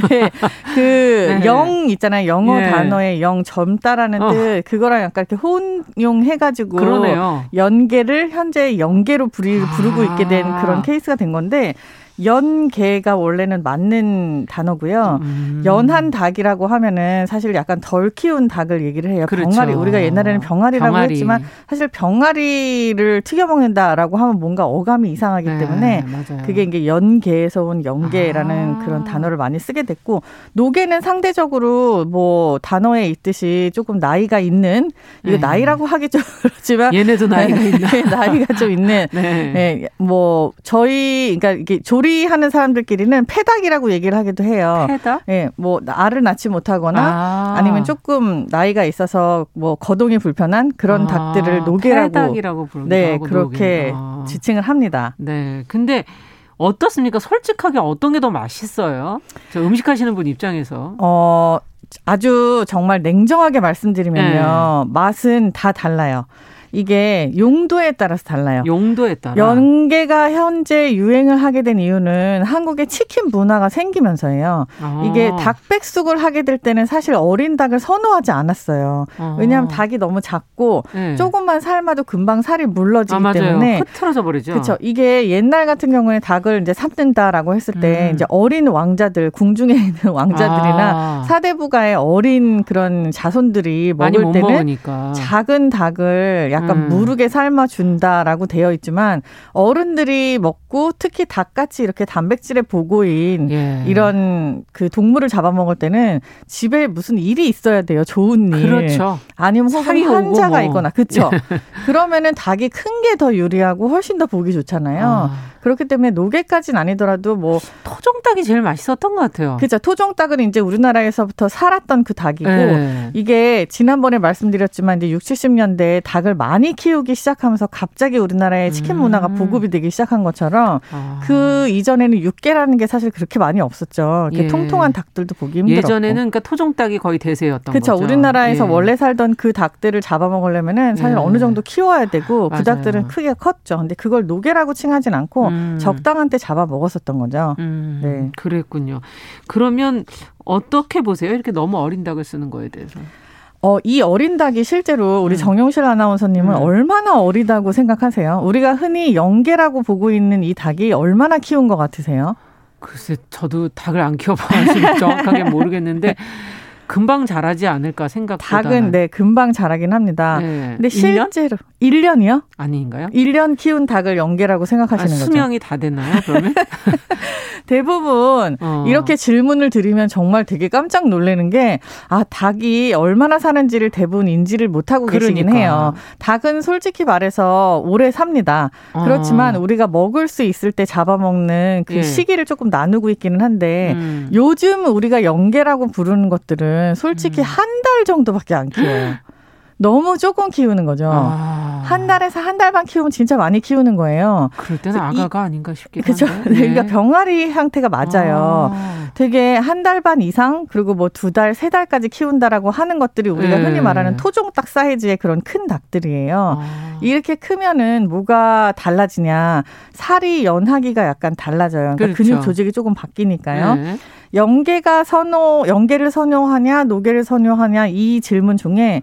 네. <laughs> 그영 네. 있잖아요. 영어 네. 단어의 영 젊다라는 어. 뜻 그거랑 약간 이렇게 혼용해 가지고 연계를 현재 부르, 부르고 있게 된 그런 아. 케이스가 된 건데 연계가 원래는 맞는 단어고요. 음. 연한 닭이라고 하면은 사실 약간 덜 키운 닭을 얘기를 해요. 그렇죠. 병아리 우리가 옛날에는 병아리라고 병아리. 했지만 사실 병아리를 튀겨 먹는다라고 하면 뭔가 어감이 이상하기 네, 때문에 맞아요. 그게 이제 연계에서 온 연계라는 아. 그런 단어를 많이 쓰게 됐고 노계는 상대적으로 뭐 단어에 있듯이 조금 나이가 있는 이거 네. 나이라고 하기 좀 <laughs> 그렇지만 얘네도 나이가 네, 있나 <laughs> 나이가 좀 있는 <laughs> 네. 네. 뭐 저희 그러니까 이게 조리 요리하는 사람들끼리는 패닭이라고 얘기를 하기도 해요. 패닭? 예, 뭐 알을 낳지 못하거나 아. 니면 조금 나이가 있어서 뭐 거동이 불편한 그런 아. 닭들을 노개라고 패닭이라고 부르기도 네, 그렇게 아. 지칭을 합니다. 네. 근데 어떻습니까? 솔직하게 어떤 게 더 맛있어요? 저 음식 하시는 분 입장에서. 어, 아주 정말 냉정하게 말씀드리면요. 네. 맛은 다 달라요. 이게 용도에 따라서 달라요. 용도에 따라. 연계가 현재 유행을 하게 된 이유는 한국의 치킨 문화가 생기면서예요. 아. 이게 닭백숙을 하게 될 때는 사실 어린 닭을 선호하지 않았어요. 아. 왜냐하면 닭이 너무 작고 네. 조금만 삶아도 금방 살이 물러지기 아, 때문에 흐트러져 버리죠. 그렇죠. 이게 옛날 같은 경우에 닭을 이제 삶는다라고 했을 때 음. 이제 어린 왕자들 궁중에 있는 <laughs> 왕자들이나 아. 사대부가의 어린 그런 자손들이 먹을 때는 먹으니까. 작은 닭을 약 약간 음. 무르게 삶아 준다라고 되어 있지만 어른들이 먹고 특히 닭같이 이렇게 단백질의 보고인 예. 이런 그 동물을 잡아먹을 때는 집에 무슨 일이 있어야 돼요. 좋은 일. 그렇죠. 아니면 혹은 환자가 뭐. 있거나 그렇죠. <laughs> 그러면은 닭이 큰 게 더 유리하고 훨씬 더 보기 좋잖아요. 아. 그렇기 때문에 노개까지는 아니더라도 뭐 토종닭이 제일 맛있었던 것 같아요. 그죠. 토종닭은 이제 우리나라에서부터 살았던 그 닭이고 네. 이게 지난번에 말씀드렸지만 이제 60, 70년대에 닭을 많이 키우기 시작하면서 갑자기 우리나라의 치킨 문화가 음. 보급이 되기 시작한 것처럼 아. 그 이전에는 육개라는 게 사실 그렇게 많이 없었죠. 이렇게 예. 통통한 닭들도 보기 힘들었고. 예전에는 그러니까 토종 닭이 거의 대세였던 그쵸? 거죠. 우리나라에서 예. 원래 살던 그 닭들을 잡아먹으려면은 사실 예. 어느 정도 키워야 되고 그 맞아요. 닭들은 크게 컸죠. 근데 그걸 노개라고 칭하진 않고 음. 적당한 때 잡아 먹었었던 거죠. 음. 네. 그랬군요. 그러면 어떻게 보세요? 이렇게 너무 어린 닭을 쓰는 거에 대해서. 어, 이 어린 닭이 실제로 우리 음. 정용실 아나운서님은 음. 얼마나 어리다고 생각하세요? 우리가 흔히 영계라고 보고 있는 이 닭이 얼마나 키운 것 같으세요? 글쎄, 저도 닭을 안 키워봐서 <laughs> 정확하게 모르겠는데 <laughs> 금방 자라지 않을까 생각보다 닭은 네 금방 자라긴 합니다. 네. 근데 실제로 1년? 이요 아닌가요? 1년 키운 닭을 연계라고 생각하시는 아, 거죠. 수명이 다 됐나요? 그러면 <laughs> 대부분 어. 이렇게 질문을 드리면 정말 되게 깜짝 놀라는 게 아 닭이 얼마나 사는지를 대부분 인지를 못하고 그러니까. 계시긴 해요. 닭은 솔직히 말해서 오래 삽니다. 어. 그렇지만 우리가 먹을 수 있을 때 잡아먹는 그 예. 시기를 조금 나누고 있기는 한데 음. 요즘 우리가 연계라고 부르는 것들은 닭은 솔직히 음. 한달 정도밖에 안 키워요. <gasps> 너무 조금 키우는 거죠. 아. 한 달에서 한 달 반 키우면 진짜 많이 키우는 거예요. 그럴 때는 아가가 이, 아닌가 싶기도 그렇죠. 네. 그러니까 병아리 형태가 맞아요. 아. 되게 한 달 반 이상 그리고 뭐 두 달, 세 달까지 키운다라고 하는 것들이 우리가 네. 흔히 말하는 토종닭 사이즈의 그런 큰 닭들이에요. 아. 이렇게 크면은 뭐가 달라지냐? 살이 연하기가 약간 달라져요. 그러니까 그렇죠. 근육 조직이 조금 바뀌니까요. 네. 연계가 선호, 연계를 선호하냐, 노계를 선호하냐 이 질문 중에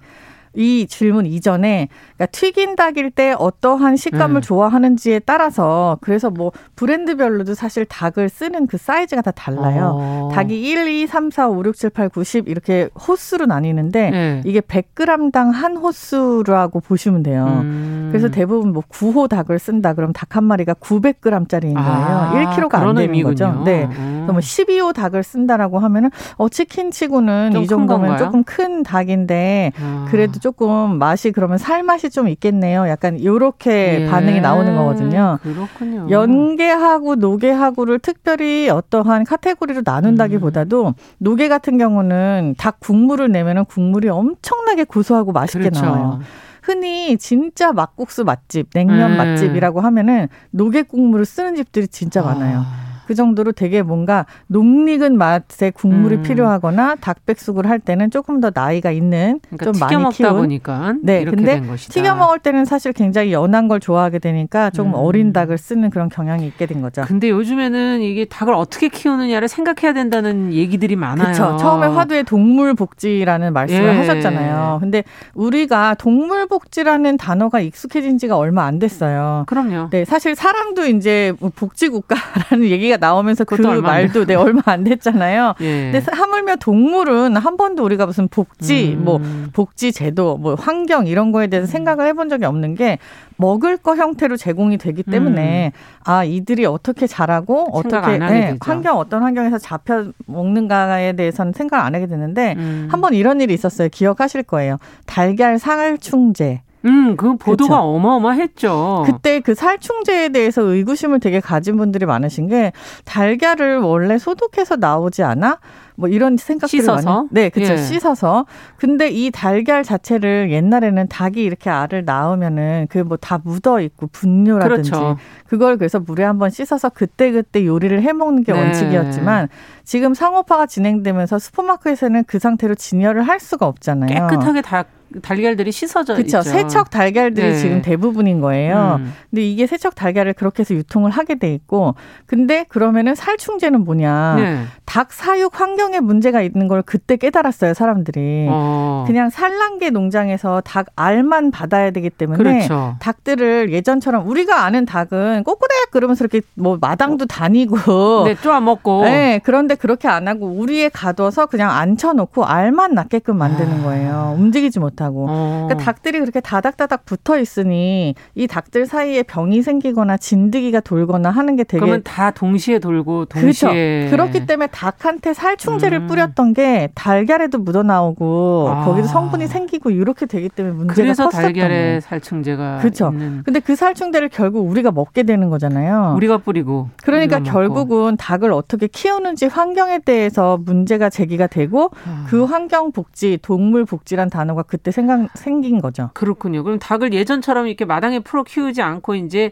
이 질문 이전에 그러니까 튀긴 닭일 때 어떠한 식감을 음. 좋아하는지에 따라서 그래서 뭐 브랜드별로도 사실 닭을 쓰는 그 사이즈가 다 달라요. 어. 닭이 1, 2, 3, 4, 5, 6, 7, 8, 9, 10 이렇게 호수로 나뉘는데 네. 이게 100g당 한 호수라고 보시면 돼요. 음. 그래서 대부분 뭐 9호 닭을 쓴다 그럼 닭 한 마리가 900g짜리인 거예요. 아, 1kg가 안 되는 의미군요. 거죠. 네. 음. 그럼 뭐 12호 닭을 쓴다라고 하면은 어 치킨치고는 이 정도면 조금 큰 닭인데 아. 그래도 조금 맛이 그러면 살 맛이 좀 있겠네요. 약간 요렇게 예. 반응이 나오는 거거든요. 그렇군요. 연계하고 노계하고를 특별히 어떠한 카테고리로 나눈다기보다도 음. 노계 같은 경우는 닭 국물을 내면은 국물이 엄청나게 고소하고 맛있게 그렇죠. 나와요. 흔히 진짜 막국수 맛집, 냉면 음. 맛집이라고 하면은 노계 국물을 쓰는 집들이 진짜 많아요. 아. 그 정도로 되게 뭔가 녹익은 맛의 국물이 음. 필요하거나 닭백숙을 할 때는 조금 더 나이가 있는 그러니까 좀 많이 먹다 키운 보니까 네 근데 튀겨 먹을 때는 사실 굉장히 연한 걸 좋아하게 되니까 조금 음. 어린 닭을 쓰는 그런 경향이 있게 된 거죠. 근데 요즘에는 이게 닭을 어떻게 키우느냐를 생각해야 된다는 얘기들이 많아요. 그렇죠. 처음에 화두에 동물 복지라는 말씀을 예. 하셨잖아요. 근데 우리가 동물 복지라는 단어가 익숙해진 지가 얼마 안 됐어요. 그럼요. 네, 사실 사람도 이제 뭐 복지 국가라는 <laughs> 얘기가 나오면서 그 말도 네, 얼마 안 됐잖아요. <laughs> 예. 근데 하물며 동물은 한 번도 우리가 무슨 복지, 음. 뭐 복지 제도, 뭐 환경 이런 거에 대해서 생각을 해본 적이 없는 게 먹을 거 형태로 제공이 되기 때문에 음. 아 이들이 어떻게 자라고 어떻게 네, 환경 어떤 환경에서 잡혀 먹는가에 대해서는 생각 안 하게 되는데 음. 한번 이런 일이 있었어요. 기억하실 거예요. 달걀 상알충제. 음, 그 보도가 그쵸? 어마어마했죠. 그때 그 살충제에 대해서 의구심을 되게 가진 분들이 많으신 게 달걀을 원래 소독해서 나오지 않아? 뭐 이런 생각들을 씻어서? 많이 네, 그렇죠. 예. 씻어서. 근데 이 달걀 자체를 옛날에는 닭이 이렇게 알을 낳으면은 그 뭐 다 묻어 있고 분뇨라든지 그렇죠. 그걸 그래서 물에 한번 씻어서 그때그때 요리를 해 먹는 게 네. 원칙이었지만 지금 상업화가 진행되면서 슈퍼마켓에는 그 상태로 진열을 할 수가 없잖아요. 깨끗하게 다 달걀들이 씻어져 그쵸. 있죠. 세척 달걀들이 네. 지금 대부분인 거예요. 음. 근데 이게 세척 달걀을 그렇게 해서 유통을 하게 돼 있고 근데 그러면은 살충제는 뭐냐? 네. 닭 사육 환경에 문제가 있는 걸 그때 깨달았어요, 사람들이. 어. 그냥 산란계 농장에서 닭 알만 받아야 되기 때문에 그렇죠. 닭들을 예전처럼 우리가 아는 닭은 꼬꼬댁 그러면서 이렇게 뭐 마당도 다니고 네, 쪼아 먹고. <laughs> 네, 그런데 그렇게 안 하고 우리에 가둬서 그냥 앉혀 놓고 알만 낳게끔 만드는 아. 거예요. 움직이지 못 못하고. 어. 그러니까 닭들이 그렇게 다닥다닥 붙어 있으니 이 닭들 사이에 병이 생기거나 진드기가 돌거나 하는 게 되게 그러면 다 동시에 돌고 동시에 그렇죠. 그렇기 때문에 닭한테 살충제를 음. 뿌렸던 게 달걀에도 묻어 나오고 아. 거기도 성분이 생기고 이렇게 되기 때문에 문제가 그래서 달걀에 살충제가 그렇죠. 있는. 근데 그 살충제를 결국 우리가 먹게 되는 거잖아요. 우리가 뿌리고 그러니까 우리가 결국은 닭을 어떻게 키우는지 환경에 대해서 문제가 제기가 되고 아. 그 환경 복지, 동물 복지란 단어가 그때 그때 생각 생긴 거죠. 그렇군요. 그럼 닭을 예전처럼 이렇게 마당에 풀어 키우지 않고 이제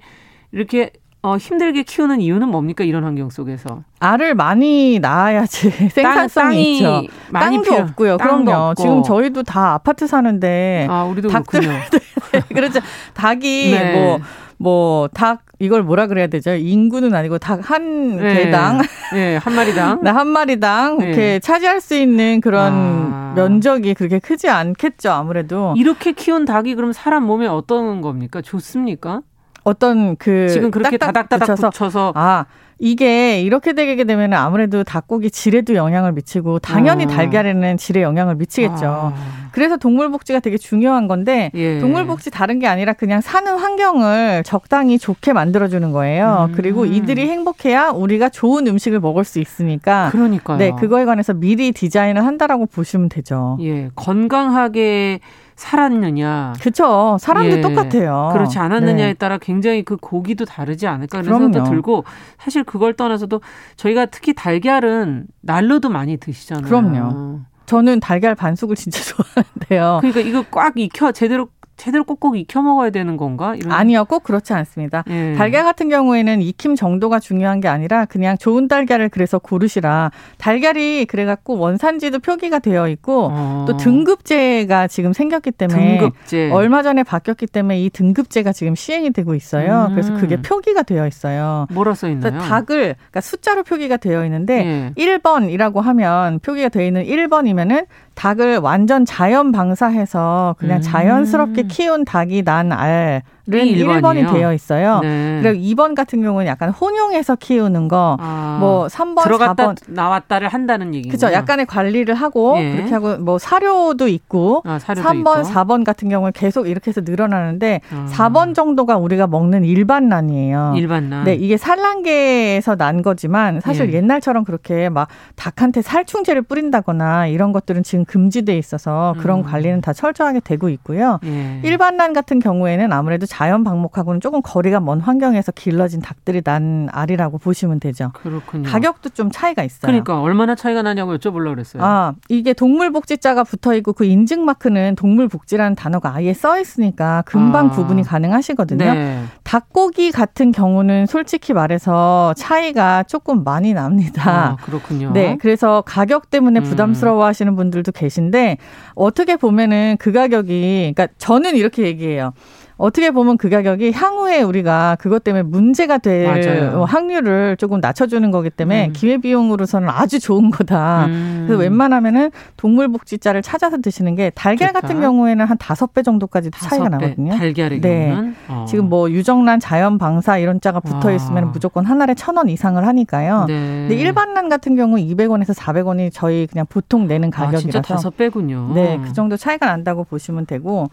이렇게 어, 힘들게 키우는 이유는 뭡니까 이런 환경 속에서? 알을 많이 낳아야지 <laughs> 생산성이 땅, 있죠. 땅도 필요, 없고요. 땅도 그럼요. 없고. 지금 저희도 다 아파트 사는데 아, 우리도 닭들 <laughs> 그렇죠. 닭이 네. 뭐 뭐, 닭, 이걸 뭐라 그래야 되죠? 인구는 아니고 닭 한 개당. 네, 한 마리당. <laughs> 네, 한 마리당. 네. 이렇게 차지할 수 있는 그런 아. 면적이 그렇게 크지 않겠죠, 아무래도. 이렇게 키운 닭이 그럼 사람 몸에 어떤 겁니까? 좋습니까? 어떤 그. 지금 그렇게 다닥다닥 붙여서. 붙여서. 아. 이게 이렇게 되게 되면 아무래도 닭고기 질에도 영향을 미치고 당연히 아. 달걀에는 질에 영향을 미치겠죠. 아. 그래서 동물복지가 되게 중요한 건데 예. 동물복지 다른 게 아니라 그냥 사는 환경을 적당히 좋게 만들어주는 거예요. 음. 그리고 이들이 행복해야 우리가 좋은 음식을 먹을 수 있으니까. 그러니까요. 네, 그거에 관해서 미리 디자인을 한다라고 보시면 되죠. 예, 건강하게 살았느냐. 그렇죠. 사람도 예, 똑같아요. 그렇지 않았느냐에 네. 따라 굉장히 그 고기도 다르지 않을까 그런 생각도 들고 사실 그걸 떠나서도 저희가 특히 달걀은 날로도 많이 드시잖아요. 그럼요. 저는 달걀 반숙을 진짜 <laughs> 좋아하는데요. 그러니까 이거 꽉 익혀 제대로 제대로 꼭꼭 익혀 먹어야 되는 건가? 이런... 아니요, 꼭 그렇지 않습니다. 예. 달걀 같은 경우에는 익힘 정도가 중요한 게 아니라 그냥 좋은 달걀을 그래서 고르시라. 달걀이 그래갖고 원산지도 표기가 되어 있고 어. 또 등급제가 지금 생겼기 때문에 등급제. 얼마 전에 바뀌었기 때문에 이 등급제가 지금 시행이 되고 있어요. 음. 그래서 그게 표기가 되어 있어요. 뭐라 써 있나요? 닭을 그러니까 숫자로 표기가 되어 있는데 예. 1번이라고 하면 표기가 되어 있는 1번이면은 닭을 완전 자연 방사해서 그냥 음. 자연스럽게 키운 닭이 난 알. 는 1번이 되어 있어요. 네. 그리고 2번 같은 경우는 약간 혼용해서 키우는 거, 아, 뭐 3번, 들어갔다 4번 나왔다를 한다는 얘기죠. 그죠. 약간의 관리를 하고 예. 그렇게 하고 뭐 사료도 있고 아, 사료도 3번, 있고. 4번 같은 경우는 계속 이렇게 해서 늘어나는데 아. 4번 정도가 우리가 먹는 일반란이에요. 일반란. 네, 이게 산란계에서 난 거지만 사실 예. 옛날처럼 그렇게 막 닭한테 살충제를 뿌린다거나 이런 것들은 지금 금지돼 있어서 그런 음. 관리는 다 철저하게 되고 있고요. 예. 일반란 같은 경우에는 아무래도 자연 방목하고는 조금 거리가 먼 환경에서 길러진 닭들이 난 알이라고 보시면 되죠. 그렇군요. 가격도 좀 차이가 있어요. 그러니까 얼마나 차이가 나냐고 여쭤보려고 그랬어요. 아, 이게 동물복지자가 붙어 있고 그 인증 마크는 동물복지라는 단어가 아예 써 있으니까 금방 아. 구분이 가능하시거든요. 네. 닭고기 같은 경우는 솔직히 말해서 차이가 조금 많이 납니다. 아, 그렇군요. 네, 그래서 가격 때문에 음. 부담스러워 하시는 분들도 계신데 어떻게 보면은 그 가격이 그러니까 저는 이렇게 얘기해요. 어떻게 보면 그 가격이 향후에 우리가 그것 때문에 문제가 될 맞아요. 확률을 조금 낮춰주는 거기 때문에 음. 기회비용으로서는 아주 좋은 거다. 음. 그래서 웬만하면은 동물복지자를 찾아서 드시는 게 달걀 좋다. 같은 경우에는 한 다섯 배 정도까지 차이가 나거든요. 달걀의 네. 경우는 어. 지금 뭐 유정란, 자연방사 이런 자가 붙어 있으면 어. 무조건 한 알에 천 원 이상을 하니까요. 네. 근데 일반란 같은 경우 200원에서 400원이 저희 그냥 보통 내는 가격이라서 아, 진짜 다섯 배군요. 네, 그 정도 차이가 난다고 보시면 되고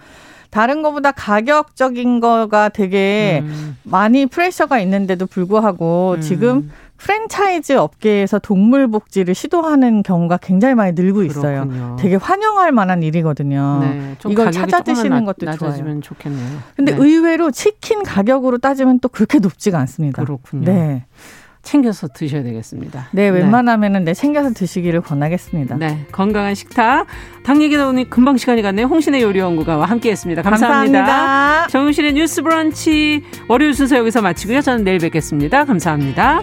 다른 것보다 가격적인 거가 되게 음. 많이 프레셔가 있는데도 불구하고 음. 지금 프랜차이즈 업계에서 동물 복지를 시도하는 경우가 굉장히 많이 늘고 있어요. 그렇군요. 되게 환영할 만한 일이거든요. 네, 이걸 찾아 드시는 것도 좋아요. 좋겠네요. 근데 네. 의외로 치킨 가격으로 따지면 또 그렇게 높지가 않습니다. 그렇군요. 네. 챙겨서 드셔야 되겠습니다. 네, 웬만하면은 네, 챙겨서 드시기를 권하겠습니다. 네, 건강한 식탁. 당 얘기 나오니 금방 시간이 갔네요. 홍신의 요리연구가와 함께했습니다. 감사합니다. 감사합니다. 정우실의 뉴스 브런치 월요일 순서 여기서 마치고요. 저는 내일 뵙겠습니다. 감사합니다.